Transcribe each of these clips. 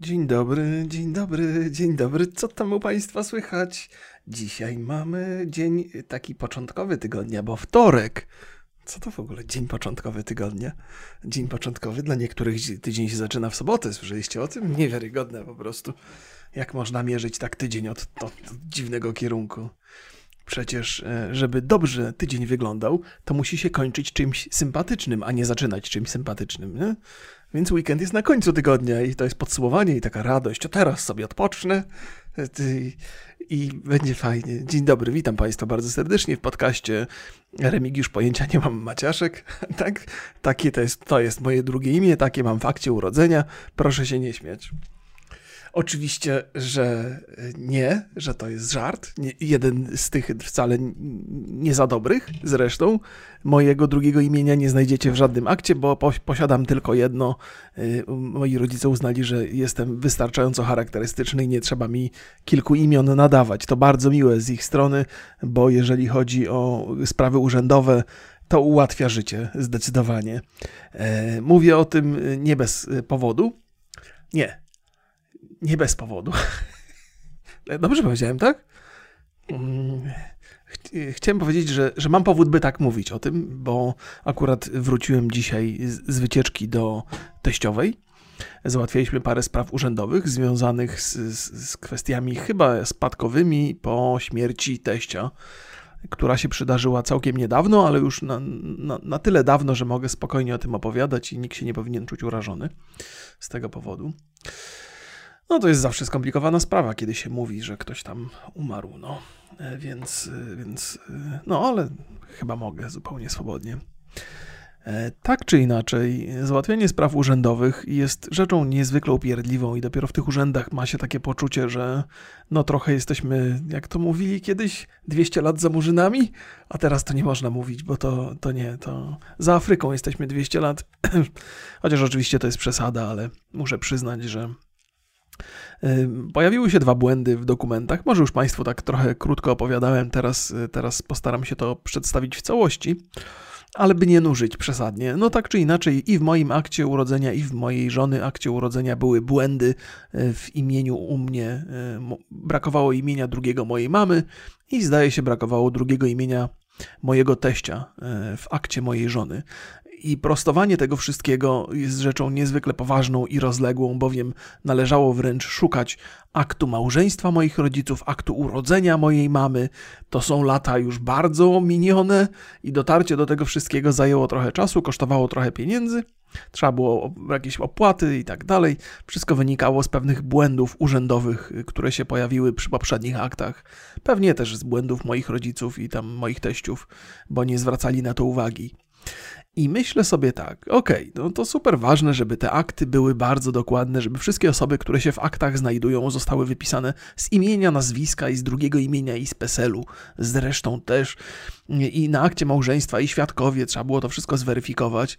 Dzień dobry, dzień dobry, dzień dobry. Co tam u Państwa słychać? Dzisiaj mamy dzień taki początkowy tygodnia, bo wtorek. Co to w ogóle dzień początkowy tygodnia? Dzień początkowy dla niektórych tydzień się zaczyna w sobotę. Słyszeliście o tym? Niewiarygodne po prostu. Jak można mierzyć tak tydzień od, od dziwnego kierunku? Przecież, e, żeby dobrze tydzień wyglądał, to musi się kończyć czymś sympatycznym, a nie zaczynać czymś sympatycznym. Nie? Więc weekend jest na końcu tygodnia i to jest podsumowanie i taka radość. O teraz sobie odpocznę e, i będzie fajnie. Dzień dobry, witam Państwa bardzo serdecznie w podcaście Remigiusz Pojęcia Nie Mam Maciaszek. Tak, takie to jest, to jest moje drugie imię, takie mam w akcie urodzenia. Proszę się nie śmiać. Oczywiście, że nie, że to jest żart. Nie, jeden z tych wcale nie za dobrych. Zresztą mojego drugiego imienia nie znajdziecie w żadnym akcie, bo posiadam tylko jedno. Y, moi rodzice uznali, że jestem wystarczająco charakterystyczny i nie trzeba mi kilku imion nadawać. To bardzo miłe z ich strony, bo jeżeli chodzi o sprawy urzędowe, to ułatwia życie zdecydowanie. E, mówię o tym nie bez powodu. Nie, nie bez powodu. Dobrze powiedziałem, tak? Mm, chciałem powiedzieć, że, że mam powód, by tak mówić o tym, bo akurat wróciłem dzisiaj z, z wycieczki do teściowej. Załatwialiśmy parę spraw urzędowych związanych z, z, z kwestiami chyba spadkowymi po śmierci teścia, która się przydarzyła całkiem niedawno, ale już na, na, na tyle dawno, że mogę spokojnie o tym opowiadać i nikt się nie powinien czuć urażony z tego powodu. No to jest zawsze skomplikowana sprawa, kiedy się mówi, że ktoś tam umarł, no. E, więc, e, więc, e, no ale chyba mogę zupełnie swobodnie. Tak czy inaczej, załatwianie spraw urzędowych jest rzeczą niezwykle upierdliwą i dopiero w tych urzędach ma się takie poczucie, że no trochę jesteśmy, jak to mówili kiedyś, 200 lat za murzynami, a teraz to nie można mówić, bo to, to nie, to za Afryką jesteśmy 200 lat. Chociaż oczywiście to jest przesada, ale muszę przyznać, że Pojawiły się dwa błędy w dokumentach. Może już Państwu tak trochę krótko opowiadałem, teraz, teraz postaram się to przedstawić w całości, ale by nie nużyć przesadnie. No tak czy inaczej, i w moim akcie urodzenia, i w mojej żony akcie urodzenia były błędy e, w imieniu u mnie. E, brakowało imienia drugiego mojej mamy i zdaje się brakowało drugiego imienia mojego teścia w akcie mojej żony. I prostowanie tego wszystkiego jest rzeczą niezwykle poważną i rozległą, bowiem należało wręcz szukać aktu małżeństwa moich rodziców, aktu urodzenia mojej mamy. To są lata już bardzo minione i dotarcie do tego wszystkiego zajęło trochę czasu, kosztowało trochę pieniędzy. Trzeba było jakieś opłaty i tak dalej. Wszystko wynikało z pewnych błędów urzędowych, które się pojawiły przy poprzednich aktach. Pewnie też z błędów moich rodziców i tam moich teściów, bo nie zwracali na to uwagi. I myślę sobie tak, okej, okay, no to super ważne, żeby te akty były bardzo dokładne, żeby wszystkie osoby, które się w aktach znajdują, zostały wypisane z imienia, nazwiska i z drugiego imienia i z PESEL-u. Zresztą też i na akcie małżeństwa i świadkowie trzeba było to wszystko zweryfikować.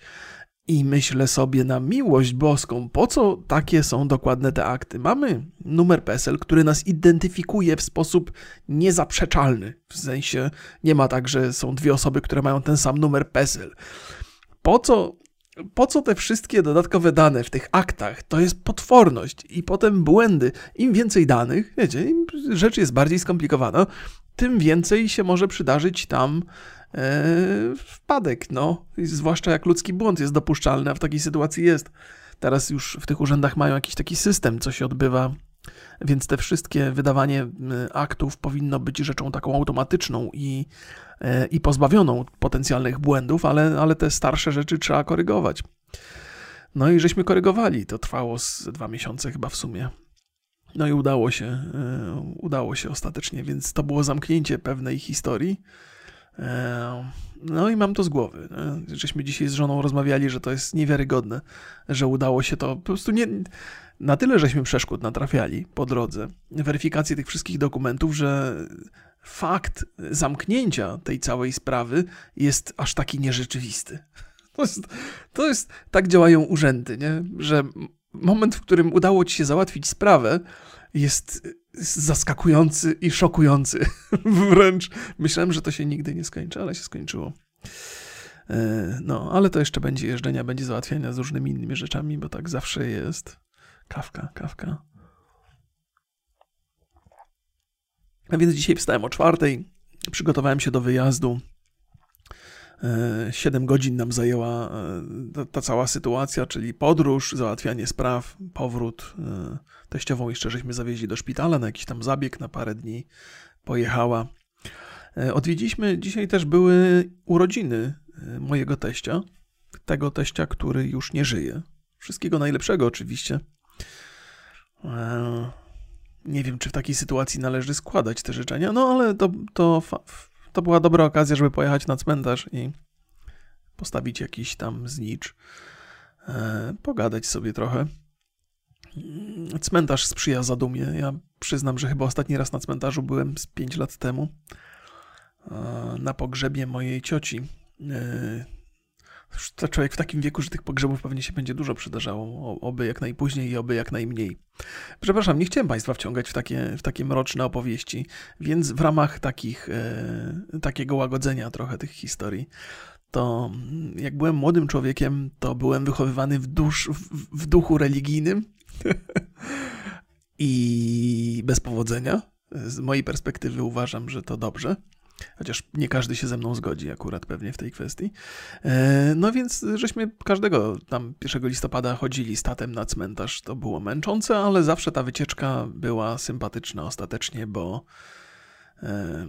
I myślę sobie na miłość boską, po co takie są dokładne te akty? Mamy numer PESEL, który nas identyfikuje w sposób niezaprzeczalny. W sensie nie ma tak, że są dwie osoby, które mają ten sam numer PESEL po co, po co te wszystkie dodatkowe dane w tych aktach? To jest potworność i potem błędy. Im więcej danych, wiecie, im rzecz jest bardziej skomplikowana, tym więcej się może przydarzyć tam e, wpadek, no. zwłaszcza jak ludzki błąd jest dopuszczalny, a w takiej sytuacji jest. Teraz już w tych urzędach mają jakiś taki system, co się odbywa więc te wszystkie wydawanie aktów powinno być rzeczą taką automatyczną i, i pozbawioną potencjalnych błędów, ale, ale te starsze rzeczy trzeba korygować. No i żeśmy korygowali. To trwało z dwa miesiące chyba w sumie. No i udało się, e, udało się ostatecznie, więc to było zamknięcie pewnej historii. E, no i mam to z głowy. Żeśmy dzisiaj z żoną rozmawiali, że to jest niewiarygodne, że udało się to. Po prostu nie, na tyle żeśmy przeszkód natrafiali po drodze, weryfikacji tych wszystkich dokumentów, że fakt zamknięcia tej całej sprawy jest aż taki nierzeczywisty. To jest, to jest tak działają urzędy, nie? że moment, w którym udało ci się załatwić sprawę, jest zaskakujący i szokujący. Wręcz myślałem, że to się nigdy nie skończy, ale się skończyło. E, no, ale to jeszcze będzie jeżdżenia, będzie załatwiania z różnymi innymi rzeczami, bo tak zawsze jest. Kawka, kawka. A więc dzisiaj wstałem o czwartej, przygotowałem się do wyjazdu. 7 godzin nam zajęła ta, ta, cała sytuacja, czyli podróż, załatwianie spraw, powrót. Teściową jeszcze żeśmy zawieźli do szpitala na jakiś tam zabieg na parę dni. Pojechała. Odwiedziliśmy, dzisiaj też były urodziny mojego teścia, tego teścia, który już nie żyje. Wszystkiego najlepszego oczywiście. Nie wiem, czy w takiej sytuacji należy składać te życzenia, no ale to, to, to była dobra okazja, żeby pojechać na cmentarz i postawić jakiś tam znicz, e, pogadać sobie trochę. Cmentarz sprzyja zadumie. Ja przyznam, że chyba ostatni raz na cmentarzu byłem z 5 lat temu e, na pogrzebie mojej cioci. To człowiek w takim wieku, że tych pogrzebów pewnie się będzie dużo przydarzało. Oby jak najpóźniej i oby jak najmniej. Przepraszam, nie chciałem Państwa wciągać w takie, w takie mroczne opowieści, więc w ramach takich, e, takiego łagodzenia trochę tych historii, to jak byłem młodym człowiekiem, to byłem wychowywany w, dusz, w, w duchu religijnym i bez powodzenia. Z mojej perspektywy uważam, że to dobrze. Chociaż nie każdy się ze mną zgodzi akurat pewnie w tej kwestii. E, no więc żeśmy każdego tam 1 listopada chodzili statem na cmentarz. To było męczące, ale zawsze ta wycieczka była sympatyczna ostatecznie, bo e,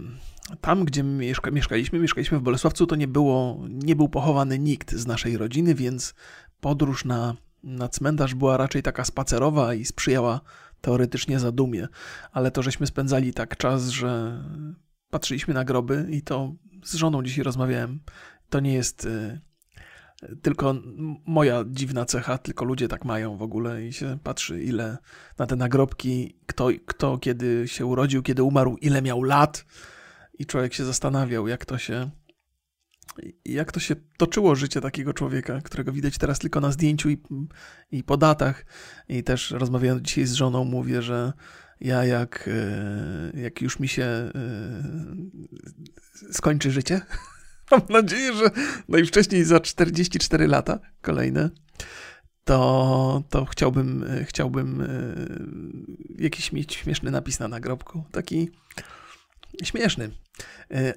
tam, gdzie mieszka, mieszkaliśmy, mieszkaliśmy w Bolesławcu, to nie, było, nie był pochowany nikt z naszej rodziny, więc podróż na, na cmentarz była raczej taka spacerowa i sprzyjała teoretycznie zadumie. Ale to, żeśmy spędzali tak czas, że patrzyliśmy na groby i to z żoną dzisiaj rozmawiałem. To nie jest y, tylko moja dziwna cecha, tylko ludzie tak mają w ogóle i się patrzy, ile na te nagrobki, kto, kto kiedy się urodził, kiedy umarł, ile miał lat. I człowiek się zastanawiał, jak to się. Jak to się toczyło życie takiego człowieka, którego widać teraz tylko na zdjęciu i, i po datach. I też rozmawiając dzisiaj z żoną, mówię, że ja jak, e, jak już mi się e, skończy życie, mam nadzieję, że najwcześniej za 44 lata kolejne, to, to chciałbym, e, chciałbym jakiś mieć śmieszny napis na nagrobku. Taki śmieszny,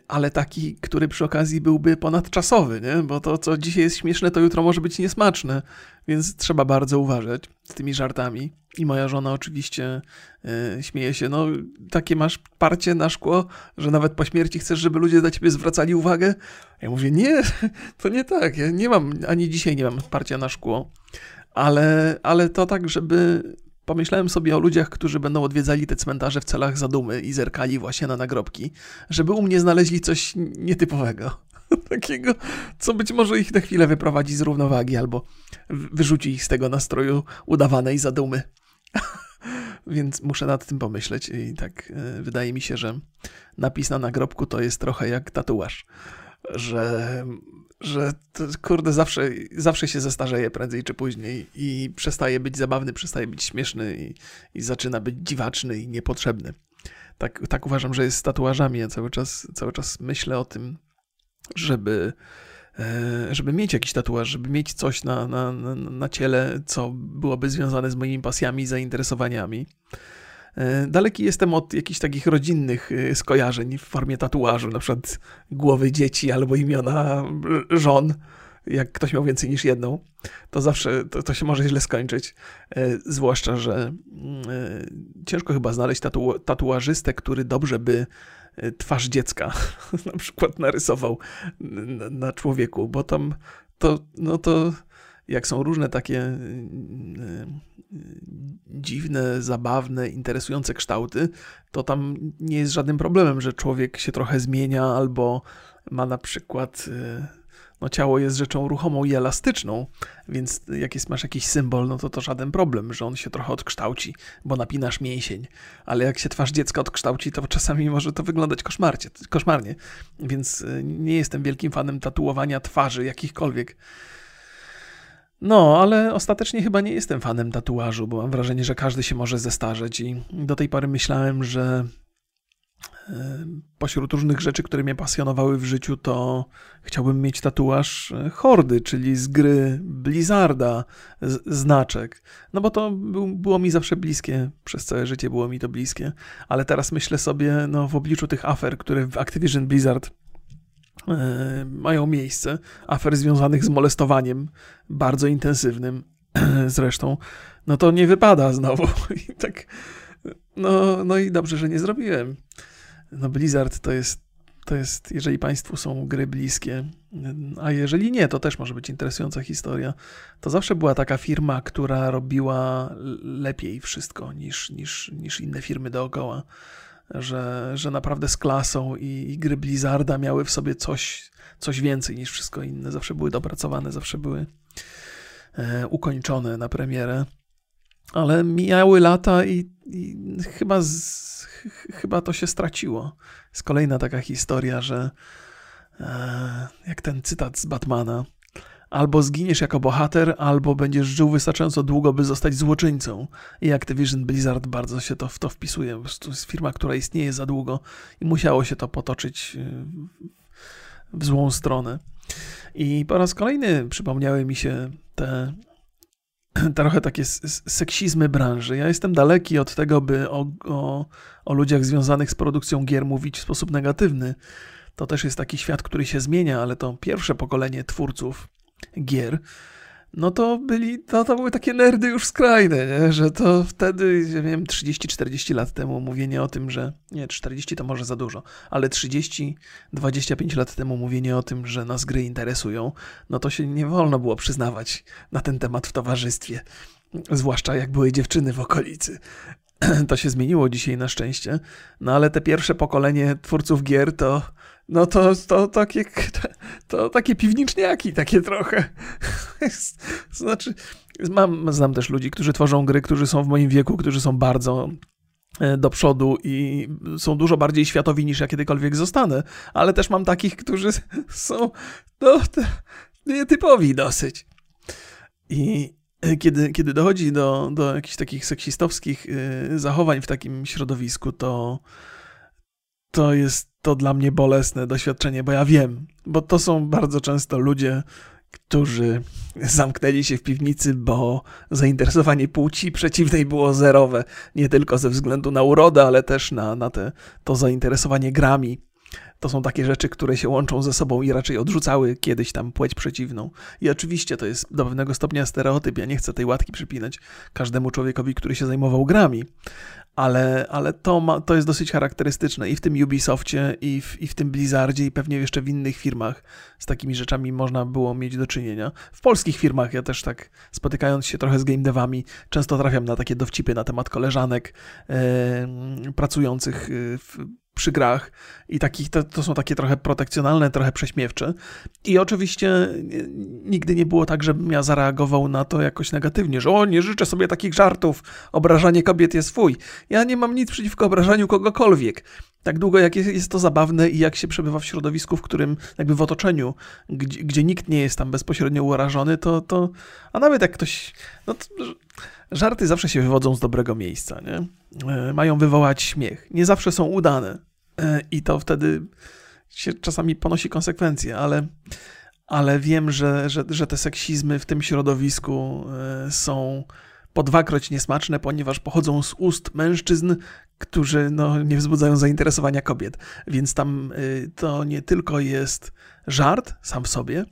ale taki, który przy okazji byłby ponadczasowy, nie? bo to, co dzisiaj jest śmieszne, to jutro może być niesmaczne, więc trzeba bardzo uważać z tymi żartami. I moja żona oczywiście yy, śmieje się, no takie masz parcie na szkło, że nawet po śmierci chcesz, żeby ludzie na ciebie zwracali uwagę. Ja mówię, nie, to nie tak, ja nie mam, ani dzisiaj nie mam parcia na szkło, ale, ale to tak, żeby pomyślałem sobie o ludziach, którzy będą odwiedzali te cmentarze w celach zadumy i zerkali właśnie na nagrobki, żeby u mnie znaleźli coś nietypowego. Takiego, co być może ich na chwilę wyprowadzi z równowagi albo wyrzuci ich z tego nastroju udawanej zadumy. Więc muszę nad tym pomyśleć i tak e, wydaje mi się, że napis na nagrobku to jest trochę jak tatuaż, że, że to, kurde zawsze, zawsze się zestarzeje prędzej czy później i przestaje być zabawny, przestaje być śmieszny i, i zaczyna być dziwaczny i niepotrzebny. Tak, tak uważam, że jest z tatuażami. Ja cały czas, cały czas myślę o tym, żeby E, żeby mieć jakiś tatuaż, żeby mieć coś na, na, na ciele, co byłoby związane z moimi pasjami i zainteresowaniami. E, daleki jestem od jakichś takich rodzinnych e, skojarzeń w formie tatuażu, na przykład głowy dzieci albo imiona żon. Jak ktoś miał więcej niż jedną, to zawsze to, to się może źle skończyć. Zwłaszcza, że mm, ciężko chyba znaleźć tatu, tatuażystę, który dobrze by twarz dziecka na przykład narysował na, na, człowieku, bo tam to, no to jak są różne takie y, dziwne, zabawne, interesujące kształty, to tam nie jest żadnym problemem, że człowiek się trochę zmienia albo ma na przykład no ciało jest rzeczą ruchomą i elastyczną, więc jak jest, masz jakiś symbol, no to to żaden problem, że on się trochę odkształci, bo napinasz mięsień. Ale jak się twarz dziecka odkształci, to czasami może to wyglądać koszmarcie, koszmarnie. Więc y, nie jestem wielkim fanem tatuowania twarzy jakichkolwiek. No, ale ostatecznie chyba nie jestem fanem tatuażu, bo mam wrażenie, że każdy się może zestarzeć i do tej pory myślałem, że Pośród różnych rzeczy, które mnie pasjonowały w życiu, to chciałbym mieć tatuaż e, Hordy, czyli z gry Blizzarda, znaczek. No bo to był, było mi zawsze bliskie, przez całe życie było mi to bliskie. Ale teraz myślę sobie, no w obliczu tych afer, które w Activision Blizzard e, mają miejsce, afer związanych z molestowaniem, bardzo intensywnym zresztą, no to nie wypada znowu. I tak, no, no i dobrze, że nie zrobiłem no Blizzard to jest, to jest, jeżeli Państwu są gry bliskie, a jeżeli nie, to też może być interesująca historia, to zawsze była taka firma, która robiła lepiej wszystko niż, niż, niż inne firmy dookoła. Że, że naprawdę z klasą i, i gry Blizzarda miały w sobie coś, coś więcej niż wszystko inne. Zawsze były dopracowane, zawsze były e, ukończone na premierę. Ale mijały lata i, i chyba z, chyba to się straciło. Jest kolejna taka historia, że e, jak ten cytat z Batmana, albo zginiesz jako bohater, albo będziesz żył wystarczająco długo, by zostać złoczyńcą. I Activision Blizzard bardzo się to w to wpisuje. To jest firma, która istnieje za długo i musiało się to potoczyć e, w złą stronę. I po raz kolejny przypomniały mi się te trochę takie seksizmy branży. Ja jestem daleki od tego, by o, o, o ludziach związanych z produkcją gier mówić w sposób negatywny. To też jest taki świat, który się zmienia, ale to pierwsze pokolenie twórców gier no to byli, to, to były takie nerdy już skrajne, nie? że to wtedy, nie wiem, 30-40 lat temu mówienie o tym, że, nie, 40 to może za dużo, ale 30-25 lat temu mówienie o tym, że nas gry interesują, no to się nie wolno było przyznawać na ten temat w towarzystwie, zwłaszcza jak były dziewczyny w okolicy. To się zmieniło dzisiaj na szczęście, no ale te pierwsze pokolenie twórców gier to no to, to, takie, to takie piwniczniaki, takie trochę. znaczy, mam, znam też ludzi, którzy tworzą gry, którzy są w moim wieku, którzy są bardzo e, do przodu i są dużo bardziej światowi niż ja kiedykolwiek zostanę, ale też mam takich, którzy są no, nietypowi dosyć. I e, kiedy, kiedy dochodzi do, do jakichś takich seksistowskich e, zachowań w takim środowisku, to to jest to dla mnie bolesne doświadczenie, bo ja wiem, bo to są bardzo często ludzie, którzy zamknęli się w piwnicy, bo zainteresowanie płci przeciwnej było zerowe. Nie tylko ze względu na urodę, ale też na, na te, to zainteresowanie grami. To są takie rzeczy, które się łączą ze sobą i raczej odrzucały kiedyś tam płeć przeciwną. I oczywiście to jest do pewnego stopnia stereotyp. Ja nie chcę tej łatki przypinać każdemu człowiekowi, który się zajmował grami, ale, ale to, ma, to jest dosyć charakterystyczne i w tym Ubisoftie, i w, i w tym Blizzardzie, i pewnie jeszcze w innych firmach z takimi rzeczami można było mieć do czynienia. W polskich firmach ja też tak, spotykając się trochę z game devami, często trafiam na takie dowcipy na temat koleżanek e, pracujących e, w przy grach i takich, to, to, są takie trochę protekcjonalne, trochę prześmiewcze. I oczywiście nigdy nie było tak, żebym ja zareagował na to jakoś negatywnie, że o, nie życzę sobie takich żartów, obrażanie kobiet jest fuj. Ja nie mam nic przeciwko obrażaniu kogokolwiek. Tak długo jak jest, to zabawne i jak się przebywa w środowisku, w którym jakby w otoczeniu, gdzie, gdzie nikt nie jest tam bezpośrednio urażony, to, to a nawet jak ktoś, no żarty zawsze się wywodzą z dobrego miejsca, nie? E, mają wywołać śmiech. Nie zawsze są udane e, i to wtedy się czasami ponosi konsekwencje, ale, ale wiem, że, że, że te seksizmy w tym środowisku e, są po dwakroć niesmaczne, ponieważ pochodzą z ust mężczyzn, którzy no, nie wzbudzają zainteresowania kobiet. Więc tam to nie tylko jest żart sam w sobie,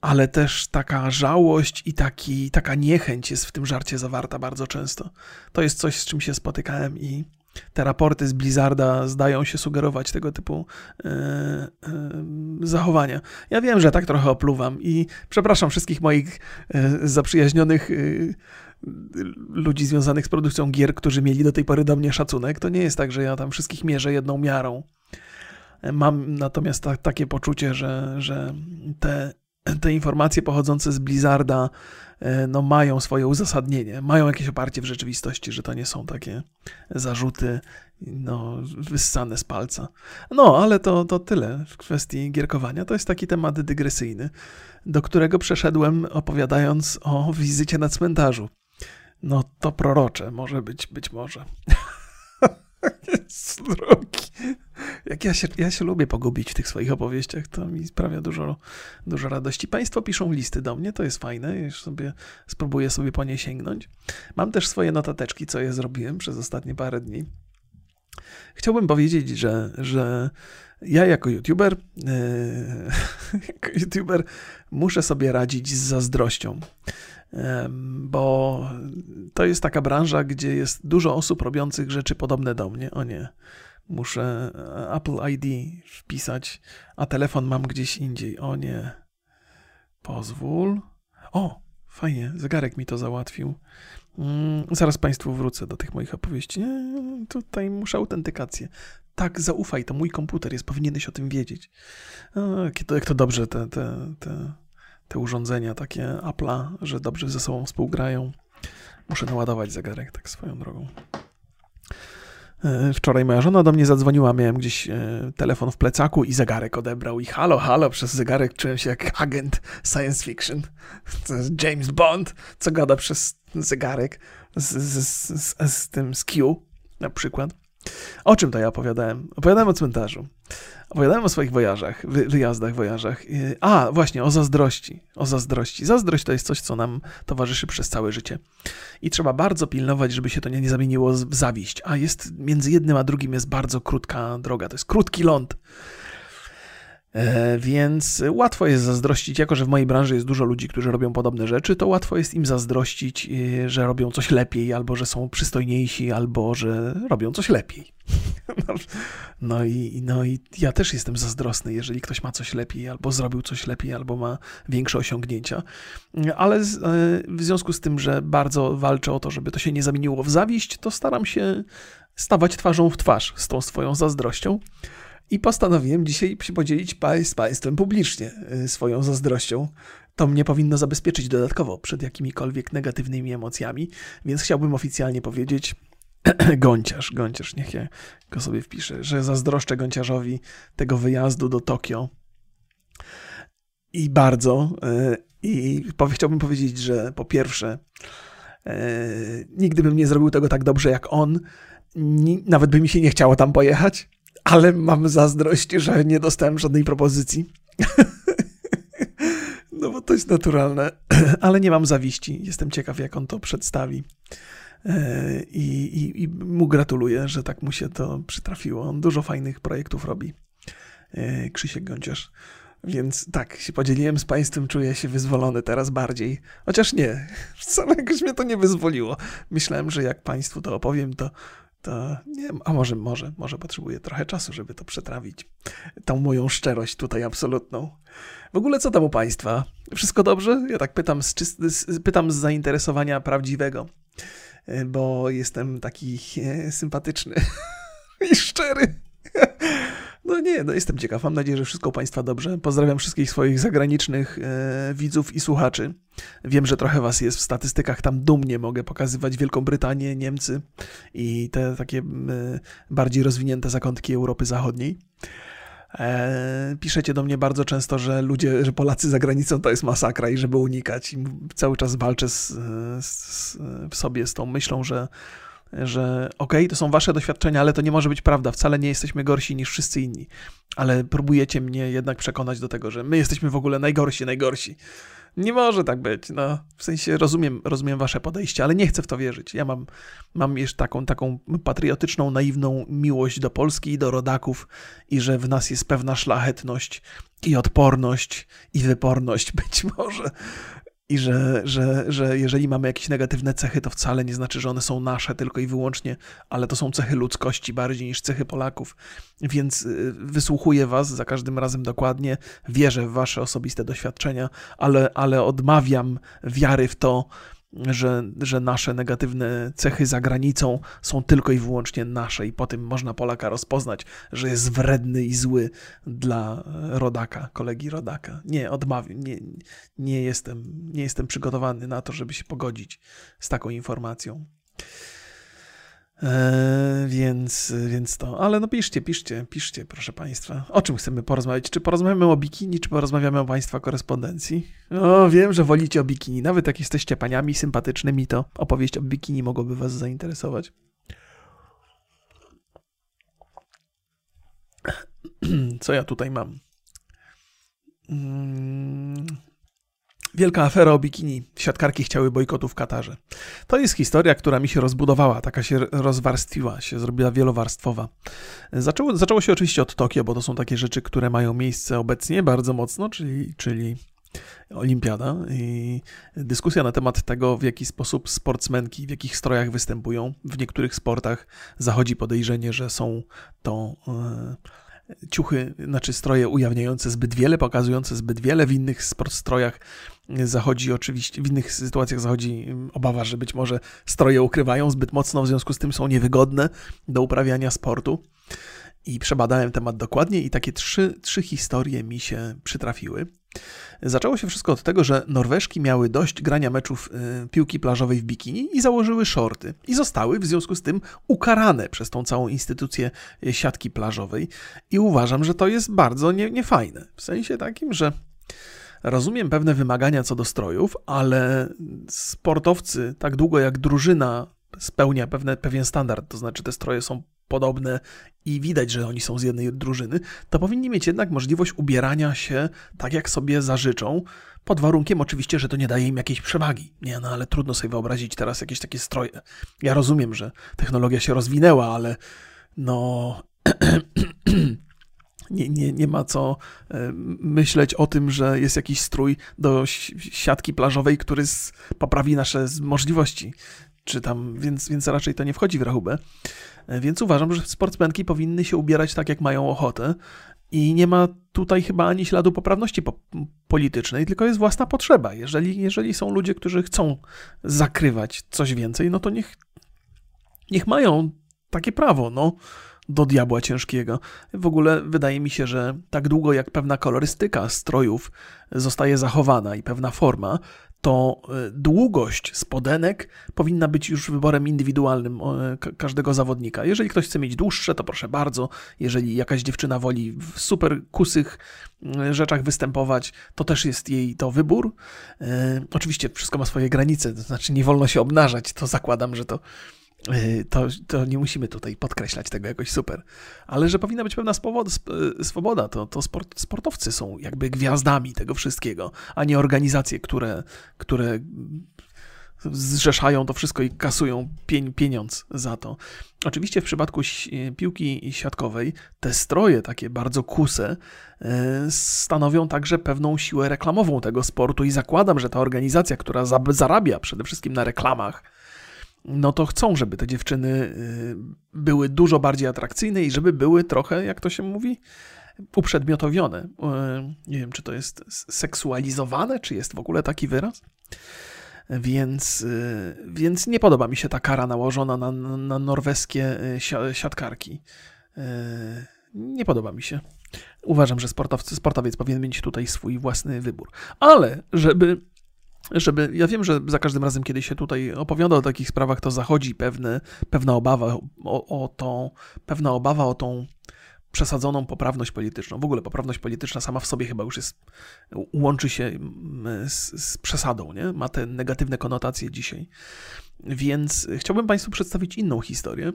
ale też taka żałość i taki, taka niechęć jest w tym żarcie zawarta bardzo często. To jest coś, z czym się spotykałem i te raporty z Blizzarda zdają się sugerować tego typu yy, yy, zachowania. Ja wiem, że tak trochę opluwam i przepraszam wszystkich moich yy, zaprzyjaźnionych ludzi związanych z produkcją gier, którzy mieli do tej pory do mnie szacunek. To nie jest tak, że ja tam wszystkich mierzę jedną miarą. Mam natomiast ta, takie poczucie, że, że te te informacje pochodzące z Blizzarda e, no, mają swoje uzasadnienie, mają jakieś oparcie w rzeczywistości, że to nie są takie zarzuty no, wyssane z palca. No, ale to, to tyle w kwestii gierkowania. To jest taki temat dygresyjny, do którego przeszedłem opowiadając o wizycie na cmentarzu. No to prorocze może być, być może. Drogi. Jak ja się, ja się lubię pogubić w tych swoich opowieściach, to mi sprawia dużo, dużo radości. Państwo piszą listy do mnie, to jest fajne, już sobie spróbuję sobie po nie sięgnąć. Mam też swoje notateczki, co je zrobiłem przez ostatnie parę dni. Chciałbym powiedzieć, że, że ja jako youtuber, yy, jako youtuber muszę sobie radzić z zazdrością, bo to jest taka branża, gdzie jest dużo osób robiących rzeczy podobne do mnie. O nie, muszę Apple ID wpisać, a telefon mam gdzieś indziej. O nie, pozwól. O, fajnie, zegarek mi to załatwił. Mm, zaraz Państwu wrócę do tych moich opowieści. Tutaj muszę autentykację. Tak, zaufaj, to mój komputer jest, powinieneś o tym wiedzieć. O, jak to dobrze te, te, te, te urządzenia takie Apple'a, że dobrze ze sobą współgrają. Muszę naładować zegarek tak swoją drogą. E, wczoraj moja żona do mnie zadzwoniła, miałem gdzieś e, telefon w plecaku i zegarek odebrał. I halo, halo, przez zegarek czułem się jak agent science fiction. James Bond, co gada przez zegarek z, z, z, z tym z Q na przykład. O czym to ja opowiadałem? Opowiadałem o cmentarzu. Opowiadałem o swoich wojażach, wy, wyjazdach, wojażach. A, właśnie, o zazdrości. O zazdrości. Zazdrość to jest coś, co nam towarzyszy przez całe życie. I trzeba bardzo pilnować, żeby się to nie, nie zamieniło w zawiść. A jest między jednym a drugim jest bardzo krótka droga. To jest krótki ląd. E, więc łatwo jest zazdrościć, jako że w mojej branży jest dużo ludzi, którzy robią podobne rzeczy, to łatwo jest im zazdrościć, e, że robią coś lepiej, albo że są przystojniejsi, albo że robią coś lepiej. No i, no i ja też jestem zazdrosny, jeżeli ktoś ma coś lepiej, albo zrobił coś lepiej, albo ma większe osiągnięcia. Ale e, w związku z tym, że bardzo walczę o to, żeby to się nie zamieniło w zawiść, to staram się stawać twarzą w twarz z tą swoją zazdrością. I postanowiłem dzisiaj się podzielić z Państwem publicznie y, swoją zazdrością. To mnie powinno zabezpieczyć dodatkowo przed jakimikolwiek negatywnymi emocjami, więc chciałbym oficjalnie powiedzieć, Gąciarz, Gąciarz, niech ja go sobie wpiszę, że zazdroszczę Gąciarzowi tego wyjazdu do Tokio. I bardzo. Y, I chciałbym powiedzieć, że po pierwsze, y, nigdy bym nie zrobił tego tak dobrze jak on. Nawet by mi się nie chciało tam pojechać ale mam zazdrość, że nie dostałem żadnej propozycji. no bo to jest naturalne, ale nie mam zawiści. Jestem ciekaw, jak on to przedstawi. E, I, i, I, mu gratuluję, że tak mu się to przytrafiło. On dużo fajnych projektów robi. E, Krzysiek Gąciarz. Więc tak, się podzieliłem z Państwem, czuję się wyzwolony teraz bardziej. Chociaż nie, wcale jakoś mnie to nie wyzwoliło. Myślałem, że jak Państwu to opowiem, to to nie a może, może, może potrzebuję trochę czasu, żeby to przetrawić. Tą moją szczerość tutaj absolutną. W ogóle co tam u Państwa? Wszystko dobrze? Ja tak pytam z, z, pytam z zainteresowania prawdziwego, bo jestem taki e, sympatyczny i szczery. No nie, no jestem ciekaw. Mam nadzieję, że wszystko Państwa dobrze. Pozdrawiam wszystkich swoich zagranicznych e, widzów i słuchaczy. Wiem, że trochę Was jest w statystykach. Tam dumnie mogę pokazywać Wielką Brytanię, Niemcy i te takie e, bardziej rozwinięte zakątki Europy Zachodniej. E, piszecie do mnie bardzo często, że ludzie, że Polacy za granicą to jest masakra i żeby unikać. I cały czas walczę z, z, w sobie z tą myślą, że że okej, okay, to są wasze doświadczenia, ale to nie może być prawda, wcale nie jesteśmy gorsi niż wszyscy inni. Ale próbujecie mnie jednak przekonać do tego, że my jesteśmy w ogóle najgorsi, najgorsi. Nie może tak być, no. W sensie rozumiem, rozumiem wasze podejście, ale nie chcę w to wierzyć. Ja mam, mam jeszcze taką, taką patriotyczną, naiwną miłość do Polski i do rodaków i że w nas jest pewna szlachetność i odporność i wyporność być może i że, że, że jeżeli mamy jakieś negatywne cechy, to wcale nie znaczy, że one są nasze tylko i wyłącznie, ale to są cechy ludzkości bardziej niż cechy Polaków. Więc y, wysłuchuję Was za każdym razem dokładnie, wierzę w Wasze osobiste doświadczenia, ale, ale odmawiam wiary w to, że, że nasze negatywne cechy za granicą są tylko i wyłącznie nasze, i po tym można Polaka rozpoznać, że jest wredny i zły dla rodaka, kolegi rodaka. Nie, odmawiam, nie, nie, jestem, nie jestem przygotowany na to, żeby się pogodzić z taką informacją. Eee, więc, więc to. Ale no piszcie, piszcie, piszcie, proszę Państwa. O czym chcemy porozmawiać? Czy porozmawiamy o bikini, czy porozmawiamy o Państwa korespondencji? O, wiem, że wolicie o bikini. Nawet jak jesteście paniami sympatycznymi, to opowieść o bikini mogłoby Was zainteresować. co ja tutaj mam? Mm, wielka afera o bikini. Siatkarki chciały bojkotu w Katarze. To jest historia, która mi się rozbudowała, taka się rozwarstwiła, się zrobiła wielowarstwowa. Zaczęło, zaczęło się oczywiście od Tokio, bo to są takie rzeczy, które mają miejsce obecnie bardzo mocno, czyli, czyli olimpiada i dyskusja na temat tego, w jaki sposób sportsmenki, w jakich strojach występują. W niektórych sportach zachodzi podejrzenie, że są to e, ciuchy, znaczy stroje ujawniające zbyt wiele, pokazujące zbyt wiele. W innych strojach zachodzi oczywiście, w innych sytuacjach zachodzi obawa, że być może stroje ukrywają zbyt mocno, w związku z tym są niewygodne do uprawiania sportu. I przebadałem temat dokładnie i takie trzy, trzy historie mi się przytrafiły. Zaczęło się wszystko od tego, że Norweżki miały dość grania meczów y, piłki plażowej w bikini i założyły shorty. I zostały w związku z tym ukarane przez tą całą instytucję y, siatki plażowej. I uważam, że to jest bardzo nie, niefajne. W sensie takim, że rozumiem pewne wymagania co do strojów, ale sportowcy, tak długo jak drużyna spełnia pewne, pewien standard, to znaczy te stroje są podobne i widać, że oni są z jednej drużyny, to powinni mieć jednak możliwość ubierania się tak, jak sobie zażyczą, pod warunkiem oczywiście, że to nie daje im jakiejś przewagi. Nie, no ale trudno sobie wyobrazić teraz jakieś takie stroje. Ja rozumiem, że technologia się rozwinęła, ale no... nie, nie, nie ma co e, myśleć o tym, że jest jakiś strój do siatki plażowej, który poprawi nasze możliwości. Czy tam, więc, więc raczej to nie wchodzi w rachubę. Więc uważam, że sportsmenki powinny się ubierać tak, jak mają ochotę. I nie ma tutaj chyba ani śladu poprawności po politycznej, tylko jest własna potrzeba. Jeżeli, jeżeli są ludzie, którzy chcą zakrywać coś więcej, no to niech, niech mają takie prawo, no, do diabła ciężkiego. W ogóle wydaje mi się, że tak długo jak pewna kolorystyka strojów zostaje zachowana i pewna forma, to e, długość spodenek powinna być już wyborem indywidualnym każdego zawodnika. Jeżeli ktoś chce mieć dłuższe, to proszę bardzo. Jeżeli jakaś dziewczyna woli w super kusych e, rzeczach występować, to też jest jej to wybór. E, oczywiście wszystko ma swoje granice, to znaczy nie wolno się obnażać. To zakładam, że to to, to nie musimy tutaj podkreślać tego jakoś super. Ale że powinna być pewna y, swoboda, to, to sport, sportowcy są jakby gwiazdami tego wszystkiego, a nie organizacje, które, które zrzeszają to wszystko i kasują pieniądz za to. Oczywiście w przypadku piłki siatkowej te stroje takie bardzo kuse y, stanowią także pewną siłę reklamową tego sportu i zakładam, że ta organizacja, która zarabia przede wszystkim na reklamach, no to chcą, żeby te dziewczyny y, były dużo bardziej atrakcyjne i żeby były trochę, jak to się mówi, uprzedmiotowione. Y, nie wiem, czy to jest seksualizowane, czy jest w ogóle taki wyraz. Więc, y, więc nie podoba mi się ta kara nałożona na, na norweskie siatkarki. Nie podoba mi się. Uważam, że sportowcy, sportowiec powinien mieć tutaj swój własny wybór. Ale żeby żeby, ja wiem, że za każdym razem, kiedy się tutaj opowiada o takich sprawach, to zachodzi pewne, pewna obawa o, o tą, pewna obawa o tą przesadzoną poprawność polityczną. W ogóle poprawność polityczna sama w sobie chyba już jest, łączy się mm, z, z przesadą, nie? Ma te negatywne konotacje dzisiaj. Więc chciałbym Państwu przedstawić inną historię.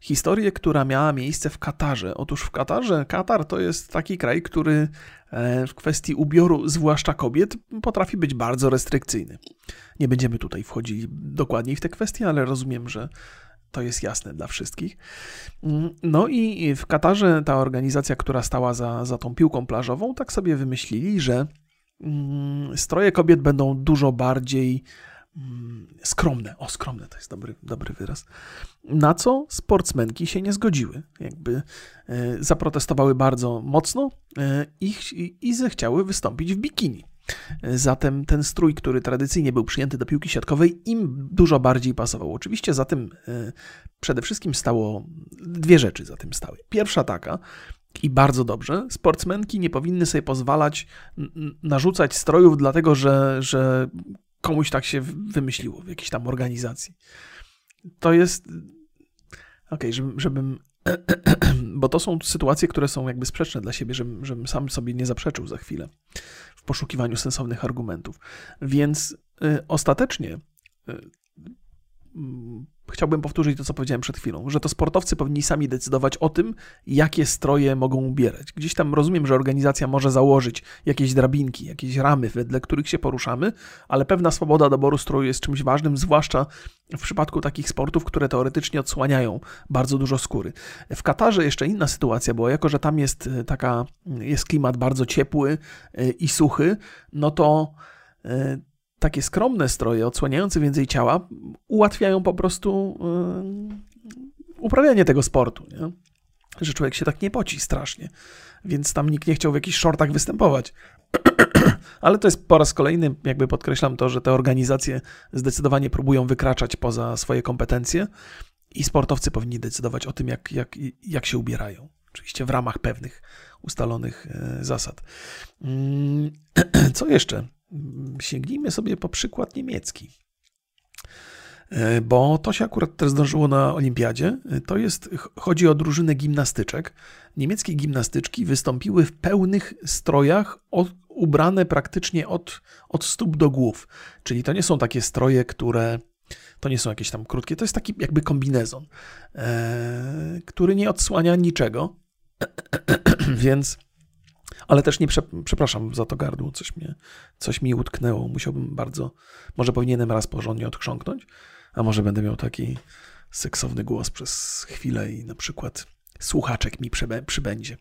Historię, która miała miejsce w Katarze. Otóż w Katarze, Katar to jest taki kraj, który e, w kwestii ubioru, zwłaszcza kobiet, potrafi być bardzo restrykcyjny. Nie będziemy tutaj wchodzili dokładniej w te kwestie, ale rozumiem, że to jest jasne dla wszystkich. Mm, no i w Katarze ta organizacja, która stała za, za tą piłką plażową, tak sobie wymyślili, że mm, stroje kobiet będą dużo bardziej mm, skromne. O, skromne to jest dobry, dobry wyraz. Na co sportsmenki się nie zgodziły. Jakby e, zaprotestowały bardzo mocno e, i, i zechciały wystąpić w bikini. Zatem ten strój, który tradycyjnie był przyjęty do piłki siatkowej, im dużo bardziej pasował. Oczywiście za tym e, przede wszystkim stało dwie rzeczy za tym stały. Pierwsza taka, i bardzo dobrze, sportsmenki nie powinny sobie pozwalać narzucać strojów, dlatego że, że komuś tak się wymyśliło w jakiejś tam organizacji. To jest. Okej, okay, żebym bo to są sytuacje, które są jakby sprzeczne dla siebie, żebym, żebym sam sobie nie zaprzeczył za chwilę poszukiwaniu sensownych argumentów. Więc y, ostatecznie y, mm, chciałbym powtórzyć to, co powiedziałem przed chwilą, że to sportowcy powinni sami decydować o tym, jakie stroje mogą ubierać. Gdzieś tam rozumiem, że organizacja może założyć jakieś drabinki, jakieś ramy, wedle których się poruszamy, ale pewna swoboda doboru stroju jest czymś ważnym, zwłaszcza w przypadku takich sportów, które teoretycznie odsłaniają bardzo dużo skóry. W Katarze jeszcze inna sytuacja była, jako że tam jest e, taka, jest klimat bardzo ciepły e, i suchy, no to e, takie skromne stroje, odsłaniające więcej ciała, ułatwiają po prostu yy, uprawianie tego sportu. Nie? Że człowiek się tak nie poci strasznie. Więc tam nikt nie chciał w jakichś shortach występować. Ale to jest po raz kolejny, jakby podkreślam to, że te organizacje zdecydowanie próbują wykraczać poza swoje kompetencje i sportowcy powinni decydować o tym, jak, jak, jak się ubierają. Oczywiście w ramach pewnych ustalonych e, zasad. Mm, co jeszcze? Sięgnijmy sobie po przykład niemiecki. E, bo to się akurat też zdarzyło na olimpiadzie. E, to jest, chodzi o drużynę gimnastyczek. Niemieckie gimnastyczki wystąpiły w pełnych strojach, od, ubrane praktycznie od, od stóp do głów. Czyli to nie są takie stroje, które to nie są jakieś tam krótkie, to jest taki jakby kombinezon, e, który nie odsłania niczego. Więc ale też nie prze, przepraszam za to gardło, coś, mnie, coś mi utknęło. Musiałbym bardzo, może powinienem raz porządnie odchrząknąć, a może będę miał taki seksowny głos przez chwilę i na przykład słuchaczek mi przybę, przybędzie.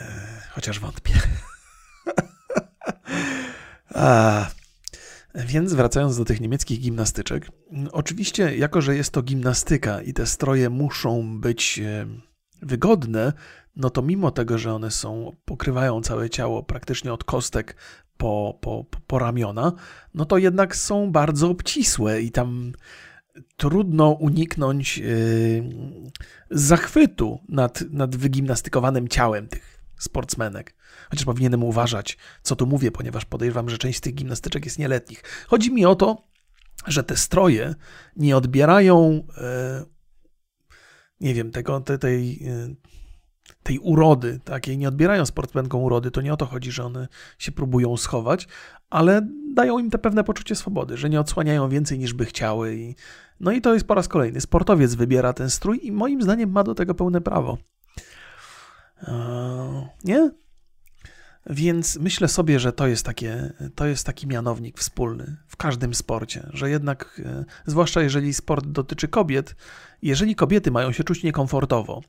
E, chociaż wątpię. a, więc wracając do tych niemieckich gimnastyczek, oczywiście, jako że jest to gimnastyka i te stroje muszą być e, wygodne, no to mimo tego, że one są, pokrywają całe ciało praktycznie od kostek po, po, po ramiona, no to jednak są bardzo obcisłe i tam trudno uniknąć yy, zachwytu nad, nad wygimnastykowanym ciałem tych sportsmenek. Chociaż powinienem uważać, co tu mówię, ponieważ podejrzewam, że część z tych gimnastyczek jest nieletnich. Chodzi mi o to, że te stroje nie odbierają, yy, nie wiem, tego, tej, tej yy, tej urody, takiej nie odbierają sportsmenkom urody, to nie o to chodzi, że one się próbują schować, ale dają im te pewne poczucie swobody, że nie odsłaniają więcej niż by chciały. I, no i to jest po raz kolejny. Sportowiec wybiera ten strój i moim zdaniem ma do tego pełne prawo. Eee, nie? Więc myślę sobie, że to jest, takie, to jest taki mianownik wspólny w każdym sporcie, że jednak, e, zwłaszcza jeżeli sport dotyczy kobiet, jeżeli kobiety mają się czuć niekomfortowo,